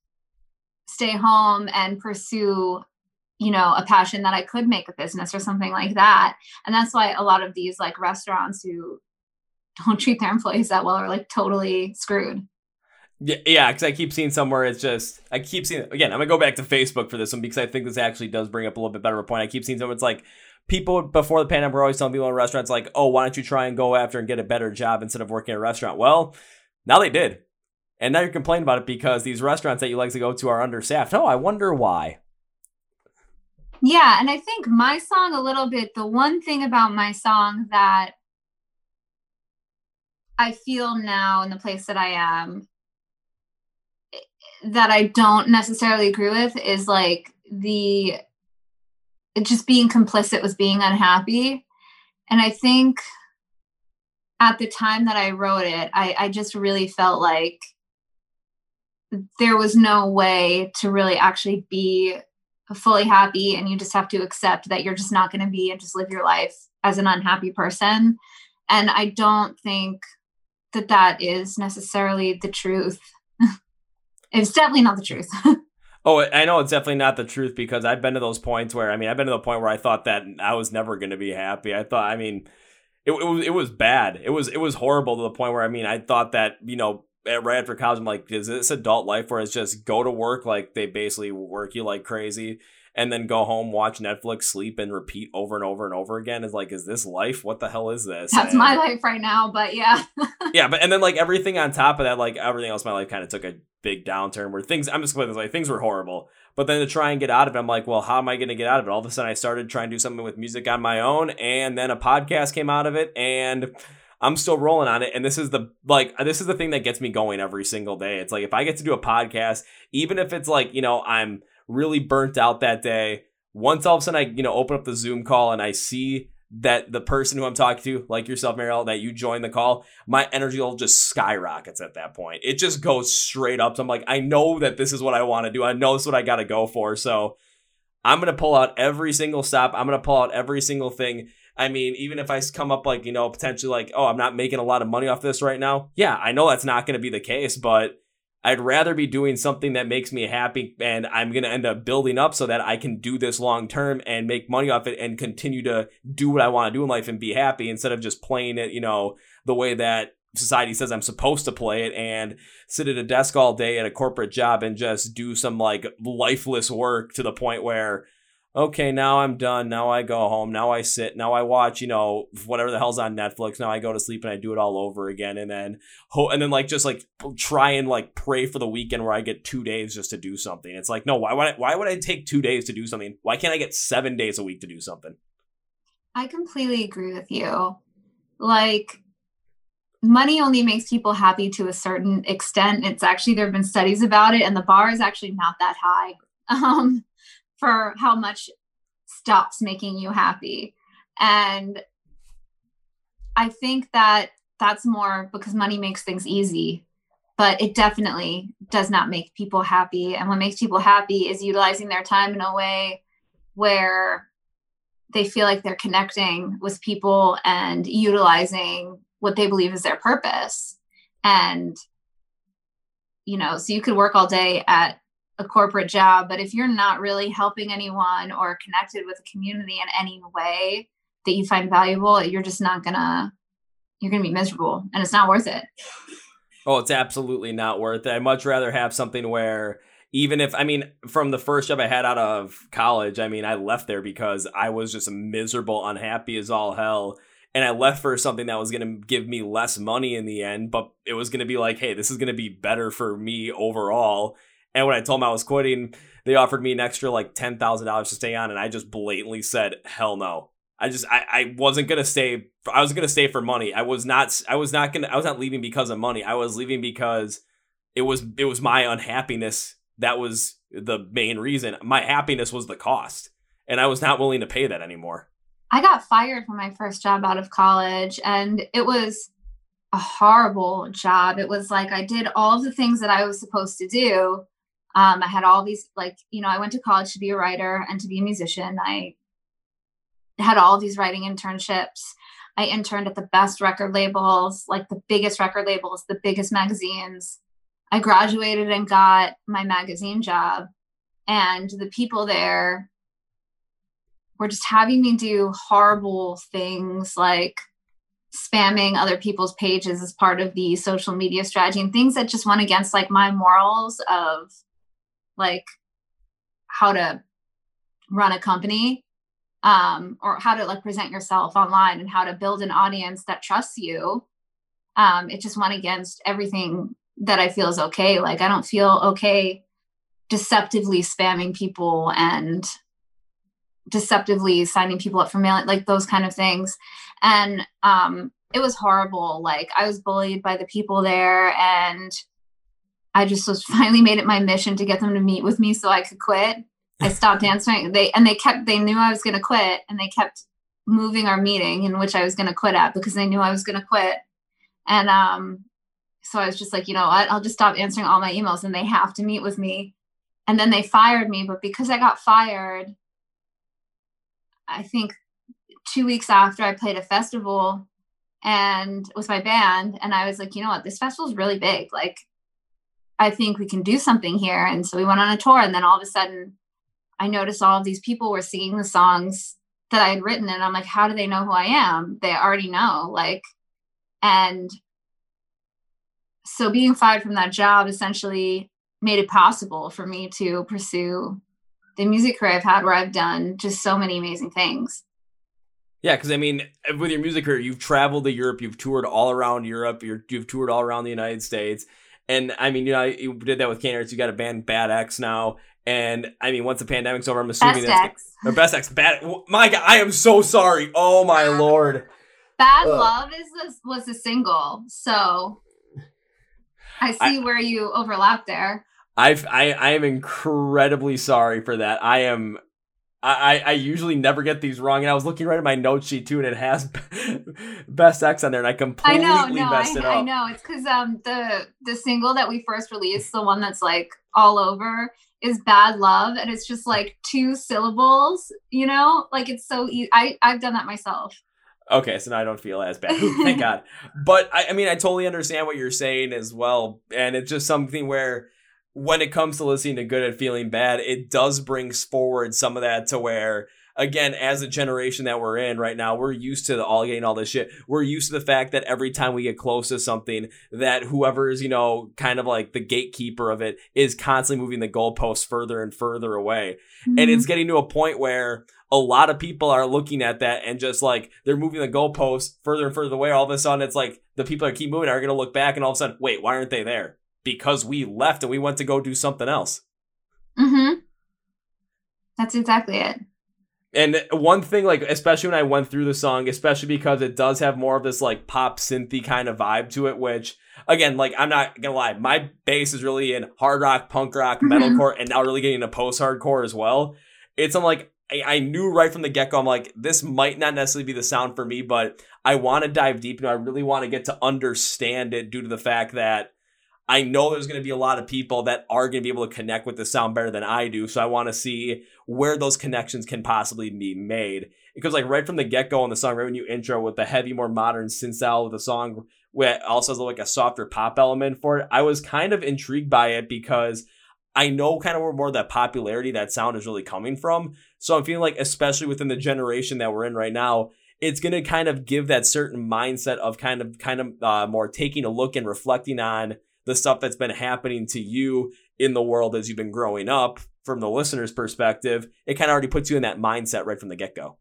stay home and pursue you know a passion that i could make a business or something like that and that's why a lot of these like restaurants who don't treat their employees that well are like totally screwed yeah, yeah, because I keep seeing somewhere it's just I keep seeing again. I'm gonna go back to Facebook for this one because I think this actually does bring up a little bit better a point. I keep seeing somewhere it's like people before the pandemic were always telling people in restaurants like, "Oh, why don't you try and go after and get a better job instead of working at a restaurant?" Well, now they did. And now you're complaining about it because these restaurants that you like to go to are understaffed. Oh, I wonder why. Yeah, and I think my song a little bit, the one thing about my song that I feel now in the place that I am eh, that I don't necessarily agree with is like the just being complicit with being unhappy. And I think at the time that I wrote it, I, I just really felt like there was no way to really actually be fully happy and you just have to accept that you're just not going to be and just live your life as an unhappy person. And i don't think that that is necessarily the truth. [laughs] It's definitely not the truth. [laughs] Oh i know it's definitely not the truth because i've been to those points where i mean i've been to the point where i thought that i was never going to be happy. I thought i mean it, it was it was bad. It was it was horrible to the point where i mean i thought that you know right after college, I'm like, is this adult life where it's just go to work like they basically work you like crazy, and then go home, watch Netflix, sleep, and repeat over and over and over again? Is like, is this life? What the hell is this? That's and, my life right now, but yeah. [laughs] yeah, but and then like everything on top of that, like everything else, my life kind of took a big downturn where things. I'm just putting this like things were horrible. But then to try and get out of it, I'm like, well, how am I going to get out of it? All of a sudden, I started trying to do something with music on my own, and then a podcast came out of it, and I'm still rolling on it. And this is the like this is the thing that gets me going every single day. It's like if I get to do a podcast, even if it's like, you know, I'm really burnt out that day, once all of a sudden I, you know, open up the Zoom call and I see that the person who I'm talking to, like yourself, Mariel, that you join the call, my energy will just skyrockets at that point. It just goes straight up. So I'm like, I know that this is what I want to do. I know this is what I got to go for. So I'm going to pull out every single stop. I'm going to pull out every single thing I mean, even if I come up like, you know, potentially like, oh, I'm not making a lot of money off this right now. Yeah, I know that's not going to be the case, but I'd rather be doing something that makes me happy and I'm going to end up building up so that I can do this long term and make money off it and continue to do what I want to do in life and be happy instead of just playing it, you know, the way that society says I'm supposed to play it and sit at a desk all day at a corporate job and just do some like lifeless work to the point where okay, now I'm done. Now I go home. Now I sit. Now I watch, you know, whatever the hell's on Netflix. Now I go to sleep and I do it all over again. And then, ho- and then like just like try and like pray for the weekend where I get two days just to do something. It's like, no, why would I, why would I take two days to do something? Why can't I get seven days a week to do something? I completely agree with you. Like, money only makes people happy to a certain extent. It's actually, there have been studies about it, and the bar is actually not that high. [laughs] Um, for how much stops making you happy. And I think that that's more because money makes things easy, but it definitely does not make people happy. And what makes people happy is utilizing their time in a way where they feel like they're connecting with people and utilizing what they believe is their purpose. And, you know, so you could work all day at a corporate job but if you're not really helping anyone or connected with a community in any way that you find valuable you're just not gonna you're gonna be miserable and it's not worth it. Oh it's absolutely not worth it. I'd much rather have something where even if i mean from the first job i had out of college i mean i left there because i was just miserable unhappy as all hell and I left for something that was going to give me less money in the end, but it was going to be like, hey, this is going to be better for me overall And when I told them I was quitting, they offered me an extra like ten thousand dollars to stay on, and I just blatantly said, "Hell no." I just I, I wasn't gonna stay. I was gonna stay for money. I was not. I was not gonna. I was not leaving because of money. I was leaving because it was it was my unhappiness that was the main reason. My happiness was the cost, and I was not willing to pay that anymore. I got fired from my first job out of college, and it was a horrible job. It was like I did all the things that I was supposed to do. Um, I had all these, like, you know, I went to college to be a writer and to be a musician. I had all these writing internships. I interned at the best record labels, like the biggest record labels, the biggest magazines. I graduated and got my magazine job. And the people there were just having me do horrible things like spamming other people's pages as part of the social media strategy and things that just went against like my morals of like how to run a company um, or how to like present yourself online and how to build an audience that trusts you. Um, it just went against everything that i feel is okay. Like i don't feel okay deceptively spamming people and deceptively signing people up for mailing like those kind of things. And um it was horrible. Like i was bullied by the people there and i just was [laughs] finally made it my mission to get them to meet with me so i could quit. I [laughs] stopped answering. They and they kept they knew i was going to quit and they kept moving our meeting in which i was going to quit at because they knew i was going to quit. And um so i was just like you know what? I'll just stop answering all my emails and they have to meet with me. And then they fired me but because i got fired I think two weeks after I played a festival and with my band, and I was like, you know what, this festival is really big. Like, I think we can do something here. And so we went on a tour, and then all of a sudden, I noticed all of these people were singing the songs that I had written, and I'm like, how do they know who I am? They already know, like, and so being fired from that job essentially made it possible for me to pursue the music career I've had where I've done just so many amazing things. Yeah, because I mean, with your music career, you've traveled to Europe, you've toured all around Europe, you have toured all around the United States, and I mean, you know, you did that with Candy Hearts. You got a band, Bad Ex, now, and I mean, once the pandemic's over, I'm assuming Best that's X. Best Ex, Bad. My God, I am so sorry. Oh my lord. Bad Ugh. Love is this was a single, so I see I, where you overlap there. I've, I I am incredibly sorry for that. I am I, I usually never get these wrong, and I was looking right at my note sheet too, and it has [laughs] best Ex on there, and I completely I know, no, messed I, it up. I know it's because um the the single that we first released, the one that's like all over, is "Bad Love," and it's just like two syllables. You know, like it's so easy. I I've done that myself. Okay, so now I don't feel as bad. Thank [laughs] God. But I, I mean, I totally understand what you're saying as well, and it's just something where when it comes to listening to good and feeling bad, it does bring forward some of that to where again, as a generation that we're in right now, we're used to the, all getting all this shit. We're used to the fact that every time we get close to something, that whoever is, you know, kind of like the gatekeeper of it is constantly moving the goalposts further and further away. Mm-hmm. And it's getting to a point where a lot of people are looking at that and just like they're moving the goalposts further and further away. All of a sudden, it's like the people that keep moving are going to look back and all of a sudden, wait, why aren't they there? Because we left and we went to go do something else. Mm-hmm. That's exactly it. And one thing, like, especially when I went through the song, especially because it does have more of this like pop synthy kind of vibe to it, which again, like, I'm not gonna lie, my base is really in hard rock, punk rock, mm-hmm. metalcore, and now really getting into post hardcore as well. It's I'm like I, I knew right from the get go, I'm like, this might not necessarily be the sound for me, but I want to dive deep. You know, I really want to get to understand it due to the fact that I know there's going to be a lot of people that are going to be able to connect with the sound better than I do. So I want to see where those connections can possibly be made. It Because like right from the get go on the song, right when you intro with the heavy, more modern synth style of the song, where also has like a softer pop element for it, I was kind of intrigued by it because I know kind of where more of that popularity that sound is really coming from. So I'm feeling like, especially within the generation that we're in right now, it's going to kind of give that certain mindset of kind of kind of uh, more taking a look and reflecting on the stuff that's been happening to you in the world as you've been growing up from the listener's perspective, it kind of already puts you in that mindset right from the get go.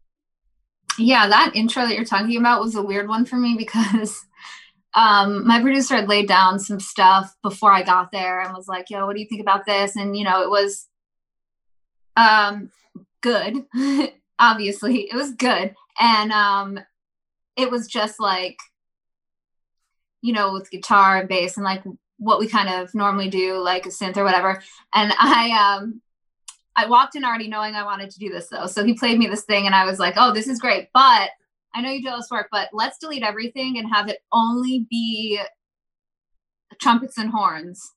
Yeah, that intro that you're talking about was a weird one for me because [laughs] um, my producer had laid down some stuff before I got there and was like, "Yo, what do you think about this?" And you know, it was um, good. [laughs] Obviously, it was good, and um, it was just like you know, with guitar and bass and like what we kind of normally do, like a synth or whatever. And I um I walked in already knowing I wanted to do this though. So he played me this thing and I was like, oh, this is great. But I know you do all this work, but let's delete everything and have it only be trumpets and horns.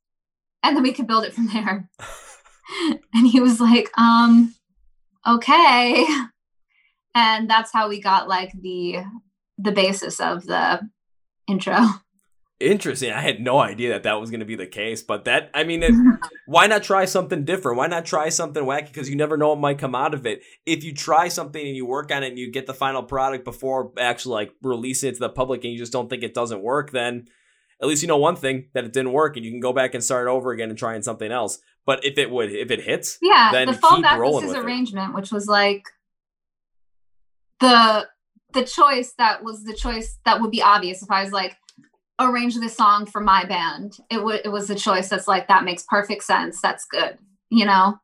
And then we could build it from there. [laughs] and he was like, um, okay. And that's how we got like the the basis of the intro. Interesting. I had no idea that that was going to be the case, but that I mean, it, [laughs] why not try something different? Why not try something wacky? Because you never know what might come out of it. If you try something and you work on it and you get the final product before actually like releasing it to the public, and you just don't think it doesn't work, then at least you know one thing that it didn't work, and you can go back and start over again and trying something else. But if it would, if it hits, yeah, then the fallback was his with it. arrangement, which was like the the choice that was the choice that would be obvious if I was like arrange this song for my band. It would it was a choice that's like that makes perfect sense. That's good, you know.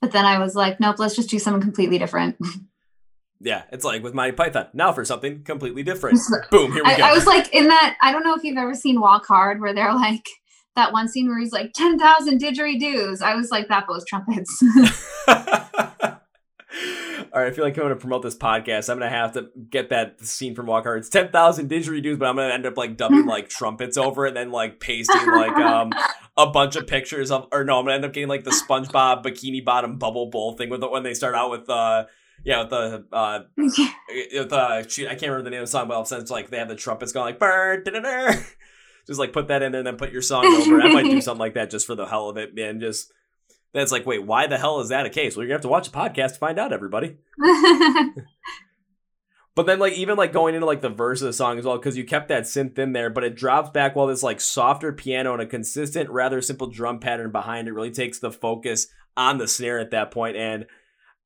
But then I was like, nope, let's just do something completely different. [laughs] Yeah, it's like with Monty Python. Now for something completely different. Boom, here we I, go. I was like in that. I don't know if you've ever seen Walk Hard, where they're like that one scene where he's like ten thousand didgeridoos. I was like that was trumpets. [laughs] [laughs] All right, I feel like I'm going to promote this podcast. I'm going to have to get that scene from Walk Hard. It's 10,000 didgeridoos, but I'm going to end up like dubbing [laughs] like trumpets over it and then like pasting like um a bunch of pictures of, or no, I'm going to end up getting like the SpongeBob Bikini Bottom Bubble Bowl thing with the, when they start out with, uh, yeah, with the, uh, [laughs] with, uh, shoot, I can't remember the name of the song, but all of a sudden it's like they have the trumpets going like, [laughs] just like put that in there and then put your song over. I might do something like that just for the hell of it, man. Just, that's like, wait, why the hell is that a case? Well, you're gonna have to watch the podcast to find out, everybody. [laughs] But then, like, even like going into like the verse of the song as well, because you kept that synth in there, but it drops back while this like softer piano and a consistent, rather simple drum pattern behind it really takes the focus on the snare at that point. And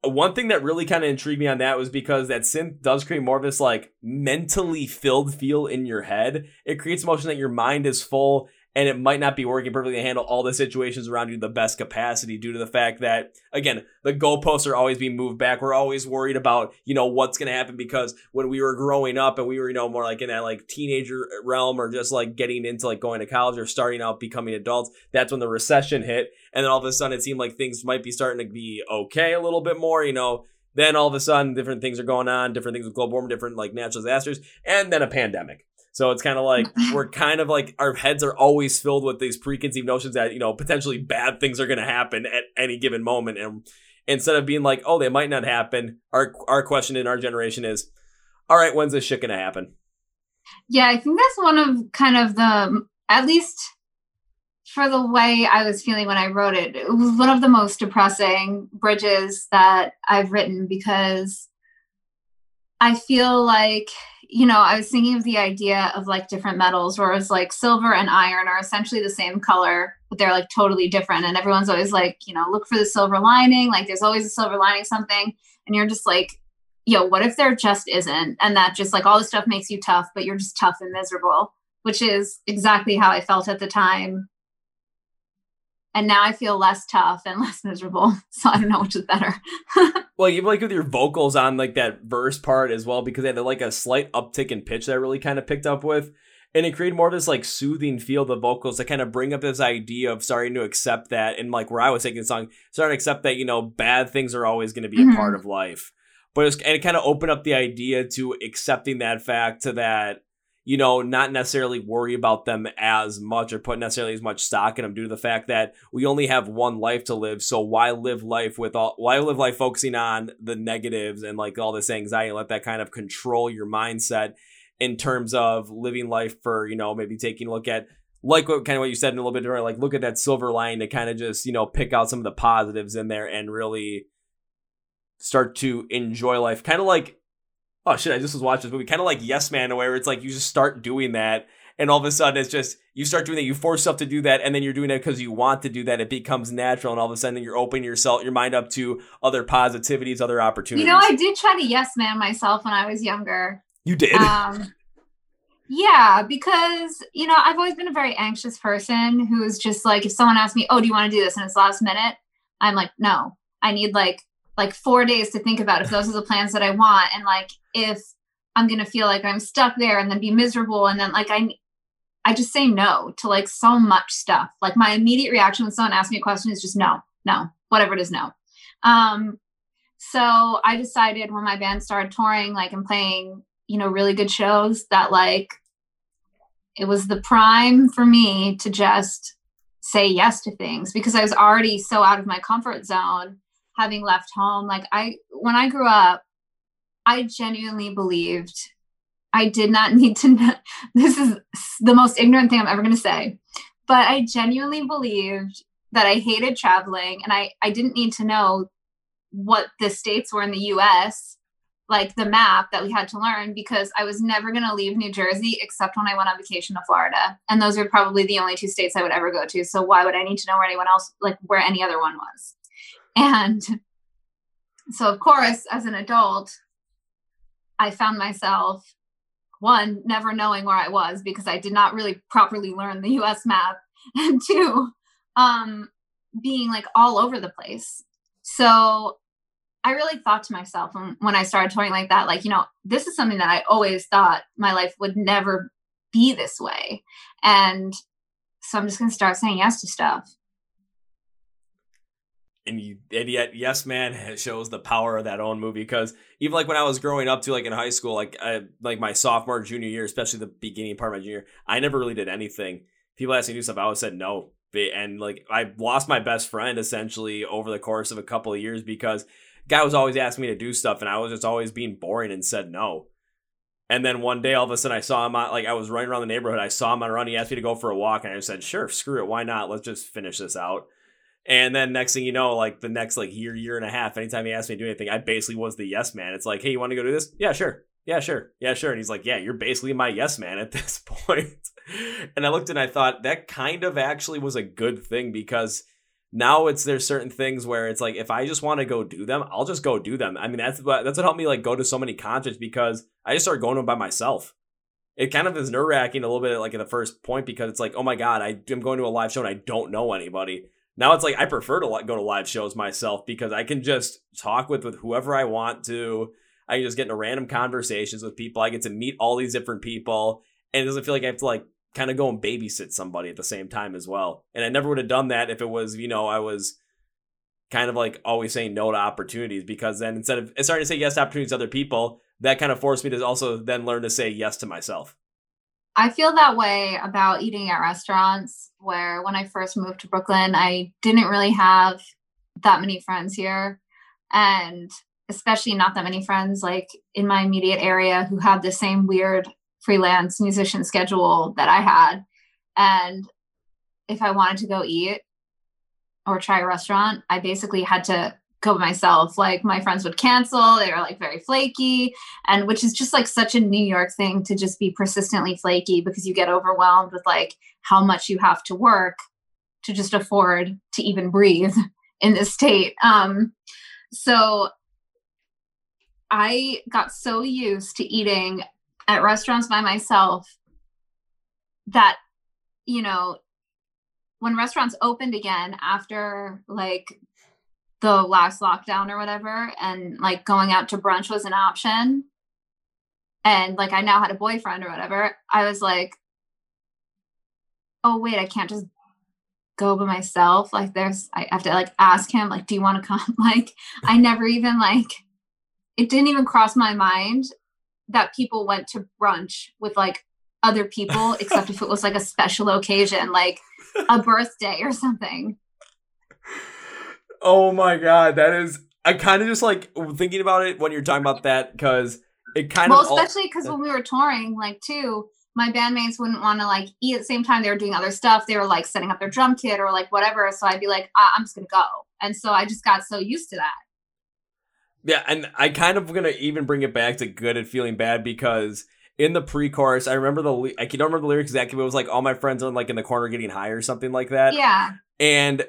one thing that really kind of intrigued me on that was because that synth does create more of this like mentally filled feel in your head. It creates motion that your mind is full and it might not be working perfectly to handle all the situations around you the best capacity due to the fact that again the goalposts are always being moved back. We're always worried about you know what's going to happen because when we were growing up and we were you know more like in that like teenager realm or just like getting into like going to college or starting out becoming adults that's when the recession hit. And then all of a sudden it seemed like things might be starting to be okay a little bit more you know. Then all of a sudden different things are going on different things with global warming different like natural disasters and then a pandemic so it's kind of like [laughs] we're kind of like our heads are always filled with these preconceived notions that you know potentially bad things are going to happen at any given moment, and instead of being like, oh, they might not happen, our our question in our generation is, all right, when's this shit going to happen? yeah, I think that's one of kind of the at least for the way I was feeling when I wrote it, it was one of the most depressing bridges that I've written because I feel like, you know, I was thinking of the idea of like different metals, whereas like silver and iron are essentially the same color, but they're like totally different. And everyone's always like, you know, look for the silver lining. Like there's always a silver lining something. And you're just like, yo, what if there just isn't? And that just like all this stuff makes you tough, but you're just tough and miserable, which is exactly how I felt at the time. And now I feel less tough and [laughs] less miserable. So I don't know which is better. [laughs] Well, even like with your vocals on like that verse part as well, because they had like a slight uptick in pitch that I really kind of picked up with. And it created more of this like soothing feel the vocals to kind of bring up this idea of starting to accept that and like where I was taking the song, starting to accept that, you know, bad things are always going to be Mhm. a part of life. But it's and it kind of opened up the idea to accepting that fact to that, you know, not necessarily worry about them as much or put necessarily as much stock in them due to the fact that we only have one life to live. So why live life with all why live life focusing on the negatives and like all this anxiety, let that kind of control your mindset in terms of living life for, you know, maybe taking a look at like what kind of what you said in a little bit earlier, like look at that silver line to kind of just, you know, pick out some of the positives in there and really start to enjoy life. Kind of like oh shit, I just was watching this movie, kind of like Yes Man, where it's like you just start doing that, and all of a sudden it's just you start doing that, you force yourself to do that, and then you're doing it because you want to do that. It becomes natural, and all of a sudden you're opening yourself, your mind up to other positivities, other opportunities. You know, I did try to yes man myself when I was younger. you did. [laughs] Um, Yeah, because you know, I've always been a very anxious person who is just like if someone asks me, "Oh, do you want to do this?" and it's last minute, I'm like, "No. I need like like 4 days to think about if those are the plans that I want and like if I'm to feel like I'm stuck there and then be miserable and then like I I just say no to like so much stuff. Like my immediate reaction when someone asks me a question is just no, no, whatever it is, no. Um, so I decided when my band started touring, like and playing, you know, really good shows, that like it was the prime for me to just say yes to things because I was already so out of my comfort zone, having left home. Like I, when I grew up, I genuinely believed I did not [laughs] need to know. This is the most ignorant thing I'm ever going to say. But I genuinely believed that I hated traveling and I, I didn't need to know what the states were in the US, like the map that we had to learn, because I was never going to leave New Jersey except when I went on vacation to Florida. And those are probably the only two states I would ever go to. So why would I need to know where anyone else, like where any other one was? And so, of course, as an adult, I found myself one, never knowing where I was because I did not really properly learn the US map, [laughs] and two, um, being like all over the place. So I really thought to myself when, when I started touring like that, like, you know, this is something that I always thought my life would never be this way. And so I'm just going to start saying yes to stuff and you and yet yes man shows the power of that own movie because even like when i was growing up to like in high school like I, like my sophomore junior year especially the beginning part of my junior i never really did anything. People asked me to do stuff i always said no and like i lost my best friend essentially over the course of a couple of years because guy was always asking me to do stuff and i was just always being boring and said no. And then one day all of a sudden i saw him like i was running around the neighborhood i saw him on a run he asked me to go for a walk and i said sure screw it why not? Let's just finish this out and then next thing you know, like the next like year, year and a half, anytime he asked me to do anything, I basically was the yes man. It's like, hey, you want to go do this? Yeah, sure. Yeah, sure. Yeah, sure. And he's like, yeah, you're basically my yes man at [laughs] this point. and I looked and I thought that kind of actually was a good thing because now it's there's certain things where it's like if I just want to go do them, I'll just go do them. I mean that's what that's what helped me like go to so many concerts because I just started going to them by myself. It kind of is nerve wracking a little bit like at the first point because it's like, oh my god, I am going to a live show and I don't know anybody. Now it's like I prefer to go to live shows myself because I can just talk with with whoever I want to. I can just get into random conversations with people. I get to meet all these different people, and it doesn't feel like I have to like kind of go and babysit somebody at the same time as well. And I never would have done that if it was, you know, I was kind of like always saying no to opportunities because then instead of starting to say yes to opportunities to other people, that kind of forced me to also then learn to say yes to myself. I feel that way about eating at restaurants where when I first moved to Brooklyn, I didn't really have that many friends here. And especially not that many friends like in my immediate area who had the same weird freelance musician schedule that I had. And if I wanted to go eat or try a restaurant, I basically had to go myself. Like my friends would cancel, they were like very flaky, and which is just like such a New York thing to just be persistently flaky because you get overwhelmed with like how much you have to work to just afford to even breathe [laughs] in this state. Um, so I got so used to eating at restaurants by myself that, you know, when restaurants opened again after like the last lockdown or whatever and like going out to brunch was an option and like I now had a boyfriend or whatever, I was like, oh wait, I can't just go by myself. Like there's I have to like ask him, like, do you want to come? [laughs] Like I never even like it didn't even cross my mind that people went to brunch with like other people, except if it was like a special occasion, like a [laughs] birthday or something. Oh my god, that is. I kind of just like thinking about it when you're talking about that because it kind well, of. Well, especially because when we were touring, like too, my bandmates wouldn't want to like eat at the same time. They were doing other stuff. They were like setting up their drum kit or like whatever. So I'd be like, ah, I'm just gonna go, and so I just got so used to that. Yeah, and I kind of gonna even bring it back to good and feeling bad because in the pre-chorus, I remember the I don't remember the lyrics exactly, but it was like all my friends are like in the corner getting high or something like that. Yeah. And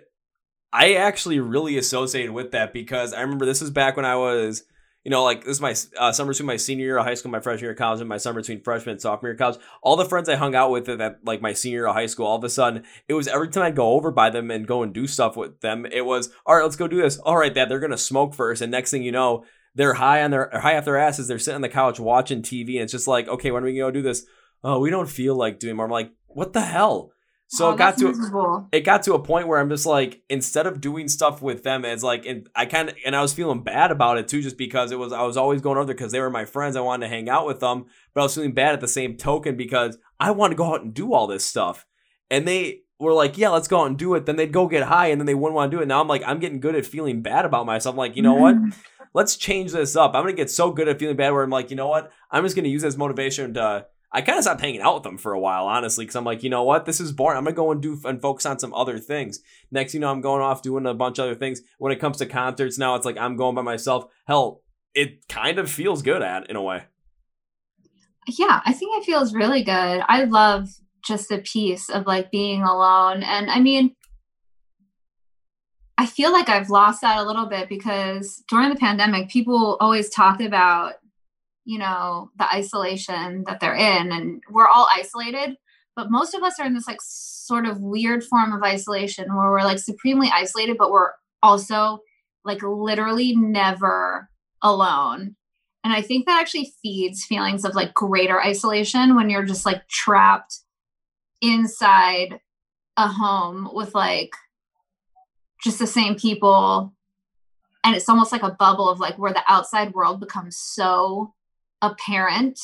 I actually really associated with that because I remember this was back when I was you know, like this is my uh, summer between my senior year of high school, my freshman year of college, and my summer between freshman and sophomore year of college. All the friends I hung out with at like my senior year of high school, all of a sudden, it was every time I'd go over by them and go and do stuff with them, it was all right. Let's go do this. All right, Dad, they're gonna smoke first, and next thing you know, they're high on their high off their asses. They're sitting on the couch watching TV, and it's just like, okay, when are we gonna go do this? Oh, we don't feel like doing more. I'm like, what the hell? So Oh, it got to miserable. it got to a point where I'm just like, instead of doing stuff with them, it's like, and I kind of, and I was feeling bad about it too, just because it was, I was always going over there because they were my friends. I wanted to hang out with them, but I was feeling bad at the same token because I wanted to go out and do all this stuff. And they were like, yeah, let's go out and do it. Then they'd go get high and then they wouldn't want to do it. Now I'm like, I'm getting good at feeling bad about myself. I'm like, you know what? Mm-hmm. Let's change this up. I'm going to get so good at feeling bad where I'm like, you know what? I'm just going to use this motivation to, I kind of stopped hanging out with them for a while, honestly, because I'm like, you know what, this is boring. I'm gonna go and do and focus on some other things. Next, you know, I'm going off doing a bunch of other things. When it comes to concerts, now it's like I'm going by myself. Hell, it kind of feels good at in a way. yeah, I think it feels really good. I love just the piece of like being alone. And I mean, I feel like I've lost that a little bit because during the pandemic, people always talked about, you know, the isolation that they're in, and we're all isolated. But most of us are in this like sort of weird form of isolation where we're like supremely isolated, but we're also like literally never alone. And I think that actually feeds feelings of like greater isolation when you're just like trapped inside a home with like just the same people. And it's almost like a bubble of like where the outside world becomes so apparent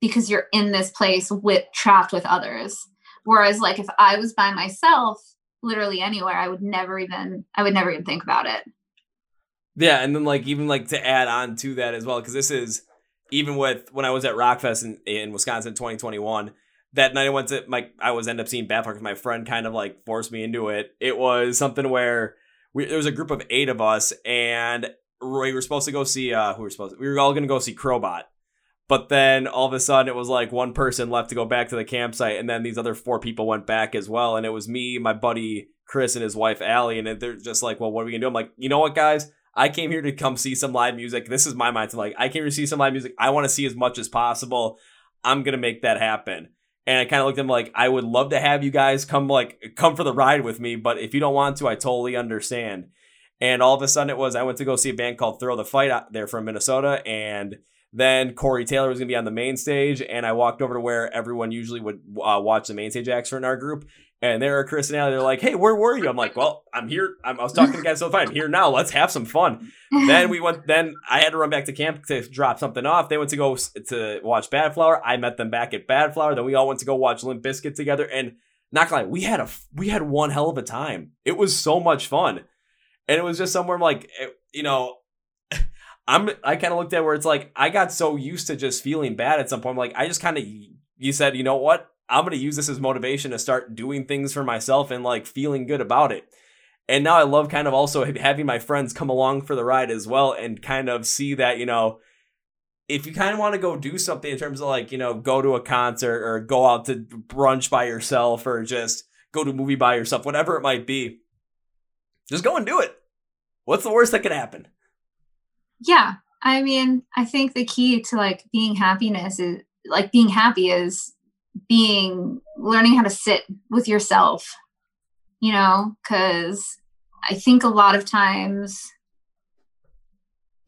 because you're in this place with trapped with others. Whereas like if I was by myself, literally anywhere, I would never even I would never even think about it. Yeah, and then like even like to add on to that as well, because this is even with when I was at Rockfest in, in Wisconsin 2021. That night I went to my I was end up seeing Bad because my friend kind of like forced me into it. It was something where we, there was a group of eight of us and we were supposed to go see uh who were supposed to, we were all gonna go see Crobot. But then all of a sudden it was like one person left to go back to the campsite and then these other four people went back as well. And it was me, my buddy Chris and his wife Allie, and they're just like, Well, what are we gonna do? I'm like, you know what guys? I came here to come see some live music. This is my mindset. Like, I came here to see some live music. I want to see as much as possible. I'm gonna make that happen. And I kind of looked at him like, I would love to have you guys come like come for the ride with me, but if you don't want to, I totally understand. And all of a sudden, it was I went to go see a band called Throw the Fight out there from Minnesota, and then Corey Taylor was gonna be on the main stage, and I walked over to where everyone usually would uh, watch the main stage acts for in our group, and there are Chris and Allie. They're like, "Hey, where were you?" I'm like, "Well, I'm here. I'm, I was talking to guys so fine. I'm here now. Let's have some fun." then we went. Then I had to run back to camp to drop something off. They went to go to watch Badflower. I met them back at Badflower. Then we all went to go watch Limp Bizkit together. And not gonna lie, we had a we had one hell of a time. It was so much fun, and it was just somewhere like it- you know. I'm. I kind of looked at where it's like I got so used to just feeling bad at some point. I'm like I just kind of. You said, you know what? I'm gonna use this as motivation to start doing things for myself and like feeling good about it. And now I love kind of also having my friends come along for the ride as well and kind of see that, you know, if you kind of want to go do something in terms of like, you know, go to a concert or go out to brunch by yourself or just go to a movie by yourself, whatever it might be, just go and do it. What's the worst that could happen? Yeah i mean i think the key to like being happiness is like being happy is being learning how to sit with yourself you know because i think a lot of times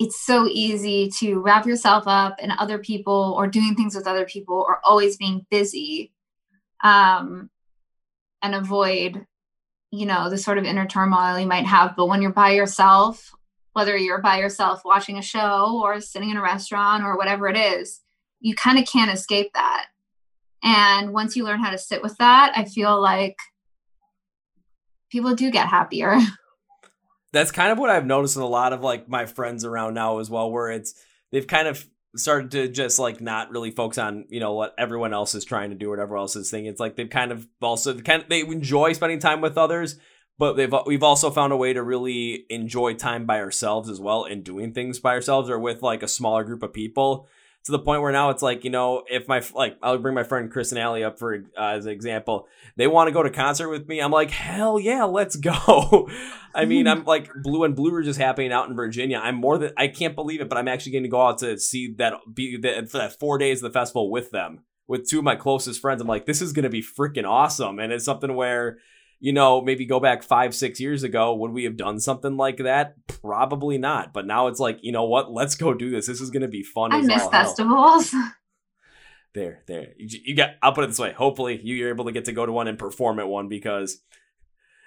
it's so easy to wrap yourself up in other people or doing things with other people or always being busy um, and avoid you know the sort of inner turmoil you might have but when you're by yourself whether you're by yourself watching a show or sitting in a restaurant or whatever it is, you kind of can't escape that. And once you learn how to sit with that, I feel like people do get happier. [laughs] That's kind of what I've noticed in a lot of like my friends around now as well, where it's they've kind of started to just like not really focus on you know what everyone else is trying to do, whatever else is thinking. It's like they've kind of also kind of they enjoy spending time with others, but they've we've also found a way to really enjoy time by ourselves as well and doing things by ourselves or with like a smaller group of people to the point where now it's like you know if my like I'll bring my friend Chris and Allie up for uh, as an example. They want to go to concert with me. I'm like hell yeah, let's go. [laughs] I mean I'm like Blue and Blue are just happening out in Virginia. I'm more than I can't believe it, but I'm actually going to go out to see that be that for that four days of the festival with them with two of my closest friends. I'm like this is going to be freaking awesome, and it's something where you know, maybe go back five, six years ago, would we have done something like that? Probably not. But now it's like, you know what? Let's go do this. This is going to be fun. I miss festivals. Hell. [laughs] There, there. You, you, got. I'll put it this way. Hopefully, you're able to get to go to one and perform at one because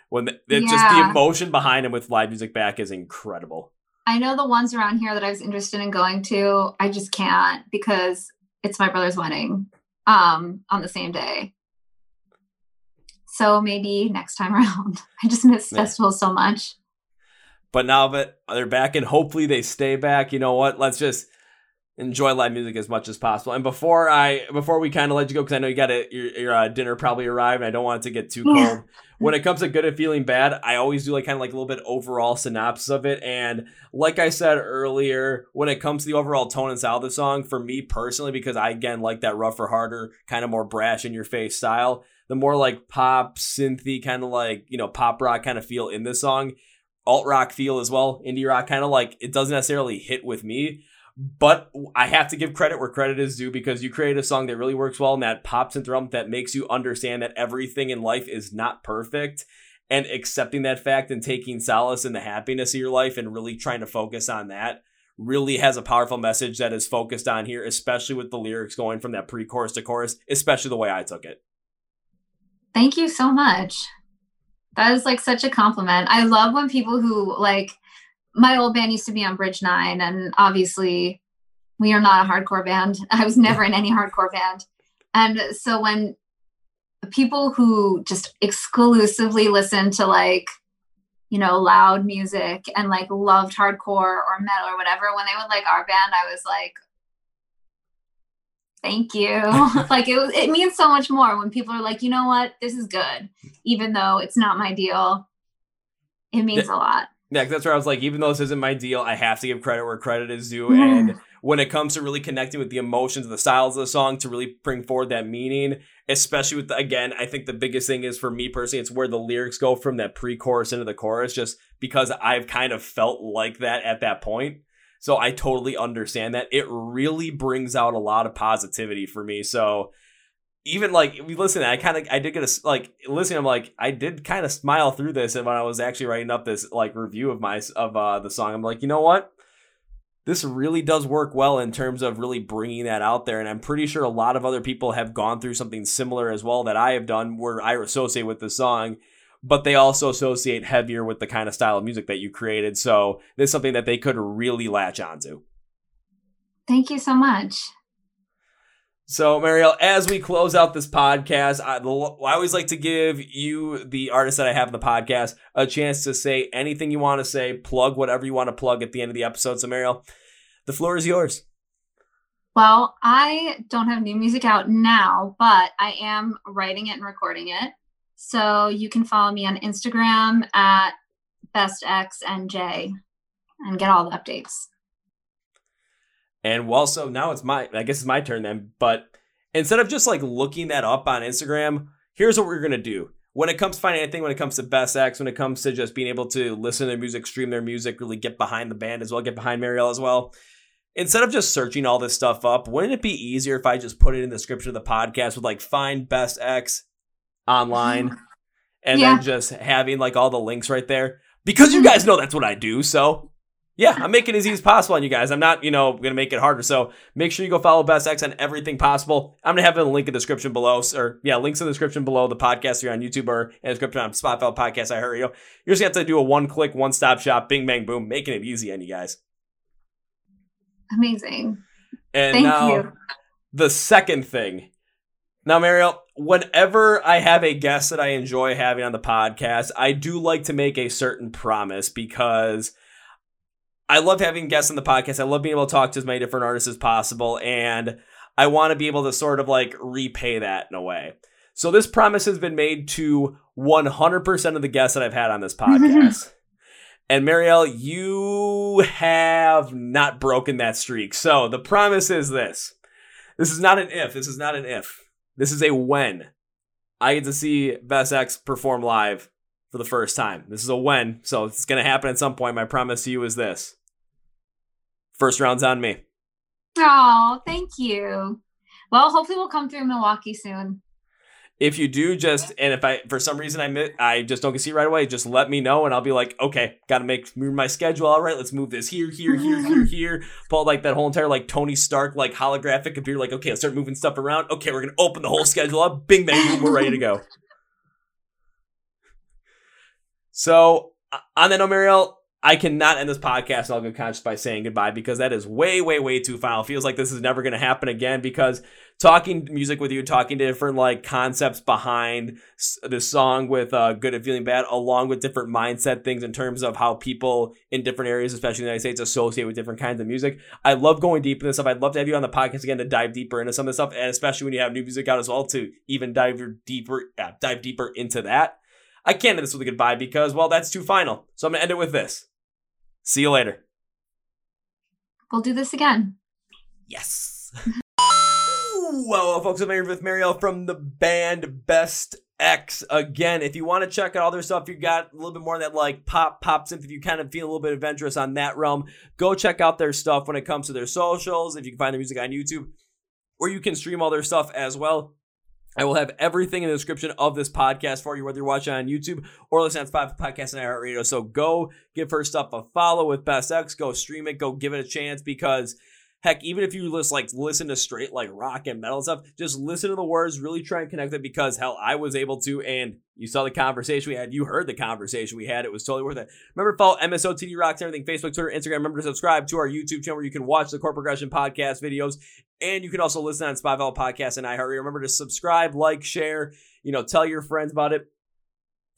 when the, yeah. just the emotion behind it with live music back is incredible. I know the ones around here that I was interested in going to. I just can't because it's my brother's wedding um, on the same day. So maybe next time [laughs] around. I just miss yeah. festivals so much. But now that they're back and hopefully they stay back, you know what? Let's just enjoy live music as much as possible. And before I before we kind of let you go, because I know you got it, your, your uh, dinner probably arrived. And I don't want it to get too cold. when it comes to good and feeling bad, I always do like kind of like a little bit overall synopsis of it. And like I said earlier, when it comes to the overall tone and style of the song, for me personally, because I again like that rougher, harder, kind of more brash in your face style the more like pop, synthy, kind of like, you know, pop rock kind of feel in this song. Alt rock feel as well, indie rock kind of like it doesn't necessarily hit with me, but I have to give credit where credit is due because you create a song that really works well and that pops into drum that makes you understand that everything in life is not perfect and accepting that fact and taking solace in the happiness of your life and really trying to focus on that really has a powerful message that is focused on here, especially with the lyrics going from that pre chorus to chorus, especially the way I took it. Thank you so much. That is like such a compliment. I love when people who like my old band used to be on Bridge Nine, and obviously we are not a hardcore band. [laughs] I was never in any hardcore band. And so when people who just exclusively listen to like, you know, loud music and like loved hardcore or metal or whatever, when they would like our band, I was like, thank you. [laughs] Like it, it means so much more when people are like you know what? This is good even though it's not my deal. It means yeah, a lot. Yeah that's where i was like even though this isn't my deal i have to give credit where credit is due. And when it comes to really connecting with the emotions and the styles of the song to really bring forward that meaning especially with the, again i think the biggest thing is for me personally it's where the lyrics go from that pre-chorus into the chorus just because i've kind of felt like that at that point so I totally understand that. It really brings out a lot of positivity for me. So even like we listen, I kind of I did get a like listening. I'm like I did kind of smile through this, and when I was actually writing up this like review of my of uh, the song, I'm like, you know what? This really does work well in terms of really bringing that out there, and I'm pretty sure a lot of other people have gone through something similar as well that I have done, where I associate with the song but they also associate heavier with the kind of style of music that you created. So this is something that they could really latch onto. Thank you so much. So, Mariel, as we close out this podcast, I, I, always like to give you, the artist that I have in the podcast, a chance to say anything you want to say, plug whatever you want to plug at the end of the episode. So, Mariel, the floor is yours. Well, I don't have new music out now, but I am writing it and recording it. So you can follow me on Instagram at bestxnj and get all the updates. And well, so now it's my, I guess it's my turn then. But instead of just like looking that up on Instagram, here's what we're going to do. When it comes to finding anything, when it comes to Best Ex, when it comes to just being able to listen to their music, stream their music, really get behind the band as well, get behind Mariel as well. Instead of just searching all this stuff up, wouldn't it be easier if I just put it in the description of the podcast with like find Best Ex online and yeah. then just having like all the links right there because you mm-hmm. guys know that's what I do. So yeah, I'm making it as easy as possible on you guys. I'm not, you know, going to make it harder. So make sure you go follow Best Ex on everything possible. I'm going to have a link in the description below, or yeah, links in the description below the podcast here on YouTube or in the description on Spotify podcast. I heard you. You're just to have to do a one click, one stop shop, bing, bang, boom, making it easy on you guys. Amazing. And Thank now, you. the second thing now, Mariel, whenever I have a guest that I enjoy having on the podcast, I do like to make a certain promise because I love having guests on the podcast. I love being able to talk to as many different artists as possible, and I want to be able to sort of like repay that in a way. So this promise has been made to 100% of the guests that I've had on this [laughs] podcast. And Mariel, you have not broken that streak. So the promise is this. This is not an if. This is not an if. This is a when. I get to see Best Ex perform live for the first time. This is a when, so it's going to happen at some point. My promise to you is this. First round's on me. Oh, thank you. Well, hopefully we'll come through Milwaukee soon. If you do, just and if I for some reason I miss, I just don't get see right away, just let me know and I'll be like, okay, got to make move my schedule. All right, let's move this here, here, here, [laughs] here, here. Pull like that whole entire like Tony Stark like holographic computer. Like, okay, let's start moving stuff around. Okay, we're gonna open the whole schedule up. Bing bang we're [laughs] ready to go. So on that note, Mariel, I cannot end this podcast in all good conscience by saying goodbye because that is way, way, way too final. Feels like this is never going to happen again because talking music with you, talking to different like concepts behind the song with uh, Good at Feeling Bad, along with different mindset things in terms of how people in different areas, especially in the United States, associate with different kinds of music. I love going deep in this stuff. I'd love to have you on the podcast again to dive deeper into some of this stuff, and especially when you have new music out as well to even dive deeper, uh, dive deeper into that. I can't end this with a goodbye because, well, that's too final. So I'm going to end it with this. See you later. We'll do this again. Yes. [laughs] well, folks, I'm here with Mariel from the band Best Ex again. If you want to check out all their stuff, you got a little bit more of that like pop pop synth. If you kind of feel a little bit adventurous on that realm, go check out their stuff when it comes to their socials. If you can find their music on YouTube, or you can stream all their stuff as well. I will have everything in the description of this podcast for you, whether you're watching on YouTube or listening to Spotify Podcast and iHeartRadio. So go give her stuff a follow with Best Ex. Go stream it. Go give it a chance because heck, even if you just like listen to straight like rock and metal stuff, just listen to the words, really try and connect it because hell, I was able to, and you saw the conversation we had. You heard the conversation we had. It was totally worth it. Remember, to follow MSOTD Rocks everything Facebook, Twitter, Instagram. Remember to subscribe to our YouTube channel where you can watch the Chord Progression podcast videos and you can also listen on Spotify Podcast and iHeartRadio. Remember to subscribe, like, share, you know, tell your friends about it.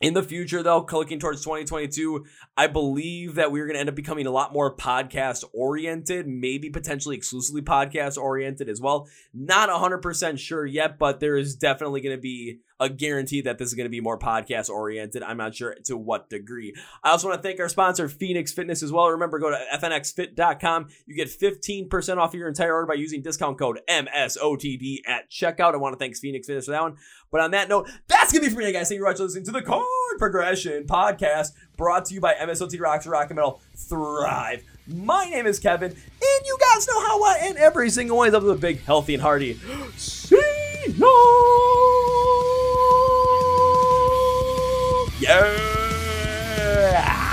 In the future, though, looking towards 2022, I believe that we're going to end up becoming a lot more podcast oriented, maybe potentially exclusively podcast oriented as well. Not 100% sure yet, but there is definitely going to be a guarantee that this is going to be more podcast oriented. I'm not sure to what degree. I also want to thank our sponsor, Phoenix Fitness, as well. Remember, go to fnxfit.com. You get 15% off your entire order by using discount code MSOTD at checkout. I want to thank Phoenix Fitness for that one. But on that note, that's to be for me, guys. Thank you very much for listening to the Chord Progression podcast brought to you by MSOTD Rocks Rock and Metal Thrive. My name is Kevin, and you guys know how I end every single one of the big, healthy, and hearty. See ya! Yeah.